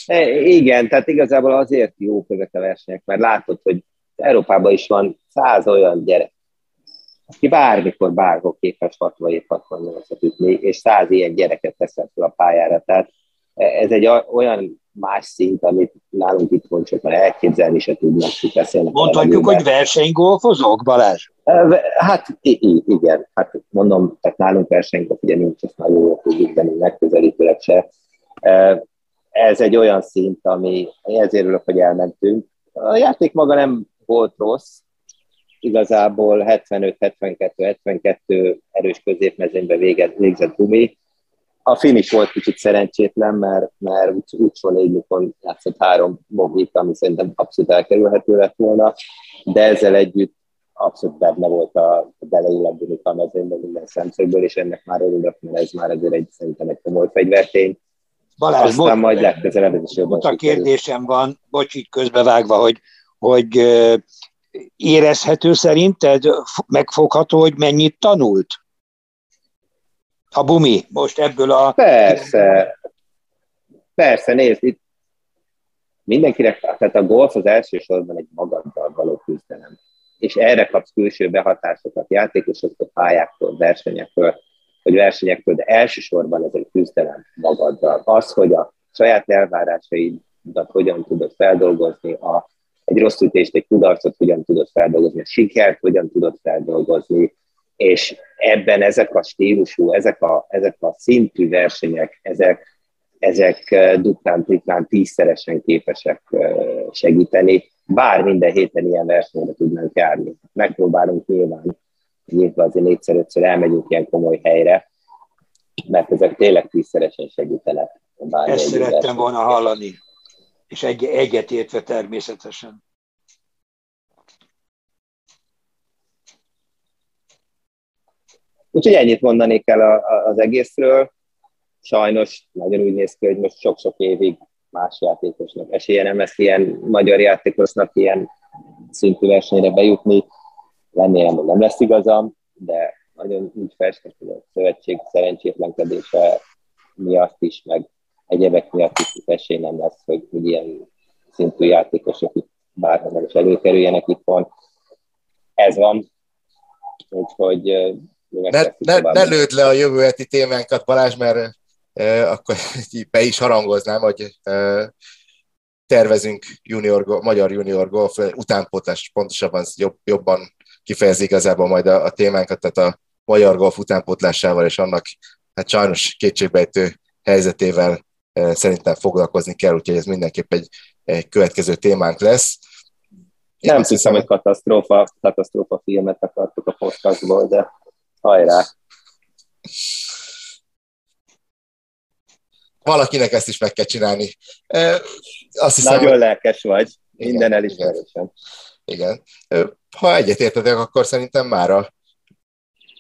E, igen, tehát igazából azért jó ezek a versenyek, mert látod, hogy Európában is van száz olyan gyerek, aki bármikor, bárhol képes 67 68 ütni, és száz ilyen gyereket teszel fel a pályára. Tehát ez egy olyan más szint, amit nálunk itt van, csak már elképzelni se tudnak, hogy beszélnek. Mondhatjuk, hogy versenygolfozók, Balázs? Hát igen, hát mondom, tehát nálunk versenygolf ugye nincs, ezt már jól tudjuk, de megközelítőleg se. Ez egy olyan szint, ami ezért örülök, hogy elmentünk. A játék maga nem volt rossz, igazából 75-72-72 erős középmezőnybe végzett Bumi. A finish volt kicsit szerencsétlen, mert, mert úgy, úgy négy játszott három bogit, ami szerintem abszolút elkerülhető lett volna, de ezzel együtt abszolút benne volt a beleilletni a mezőnyben minden szemszögből, és ennek már örülök, mert ez már azért egy, szerintem egy komoly fegyvertény Balázs, Aztán bot, majd legközelebb is jobban A kérdésem van, bocs, így közbevágva, hogy, hogy érezhető szerinted, megfogható, hogy mennyit tanult? A bumi, most ebből a... Persze, persze, nézd, itt mindenkinek, tehát a golf az elsősorban egy magaddal való küzdelem. És erre kapsz külső behatásokat játékosoktól, pályáktól, versenyektől vagy versenyektől, de elsősorban ez egy küzdelem magaddal. Az, hogy a saját elvárásaidat hogyan tudod feldolgozni, a, egy rossz ütést, egy kudarcot hogyan tudod feldolgozni, a sikert hogyan tudod feldolgozni, és ebben ezek a stílusú, ezek a, ezek a szintű versenyek, ezek, ezek duplán, triplán, tízszeresen képesek segíteni. Bár minden héten ilyen versenyre tudnánk járni. Megpróbálunk nyilván nyitva azért négyszer-ötször elmegyünk ilyen komoly helyre, mert ezek tényleg tízszeresen segítenek. Ezt szerettem volna hallani, és egy, egyetértve természetesen. Úgyhogy ennyit mondanék el az egészről. Sajnos nagyon úgy néz ki, hogy most sok-sok évig más játékosnak esélye nem lesz ilyen magyar játékosnak ilyen szintű versenyre bejutni remélem, hogy nem lesz igazam, de nagyon úgy festett, hogy a szövetség szerencsétlenkedése miatt is, meg egyebek miatt is esély nem lesz, hogy, hogy ilyen szintű játékosok itt bárhonnan is előkerüljenek van. Ez van. úgyhogy ne, ne, ne lőd le a jövő heti témánkat, Balázs, mert e, akkor be is harangoznám, hogy e, tervezünk junior, magyar junior golf utánpótlás, pontosabban jobb, jobban kifejezi igazából majd a, a témánkat, tehát a magyar golf utánpótlásával és annak hát sajnos kétségbejtő helyzetével e, szerintem foglalkozni kell, úgyhogy ez mindenképp egy, egy következő témánk lesz. Én nem hiszem, hogy katasztrófa, katasztrófa filmet akartuk a podcastból, de hajrá! Valakinek ezt is meg kell csinálni. Azt hiszem, Nagyon hogy... lelkes vagy, minden elismerésem. Igen. Ha egyetértetek, akkor szerintem már a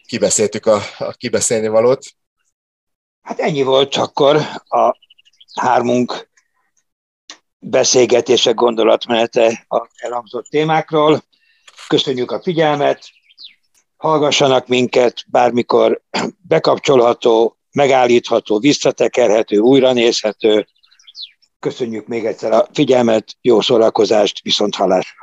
kibeszéltük a, a kibeszélni valót. Hát ennyi volt akkor a hármunk beszélgetése, gondolatmenete a elhangzott témákról. Köszönjük a figyelmet, hallgassanak minket, bármikor bekapcsolható, megállítható, visszatekerhető, újra nézhető. Köszönjük még egyszer a figyelmet, jó szórakozást, viszont hallásra!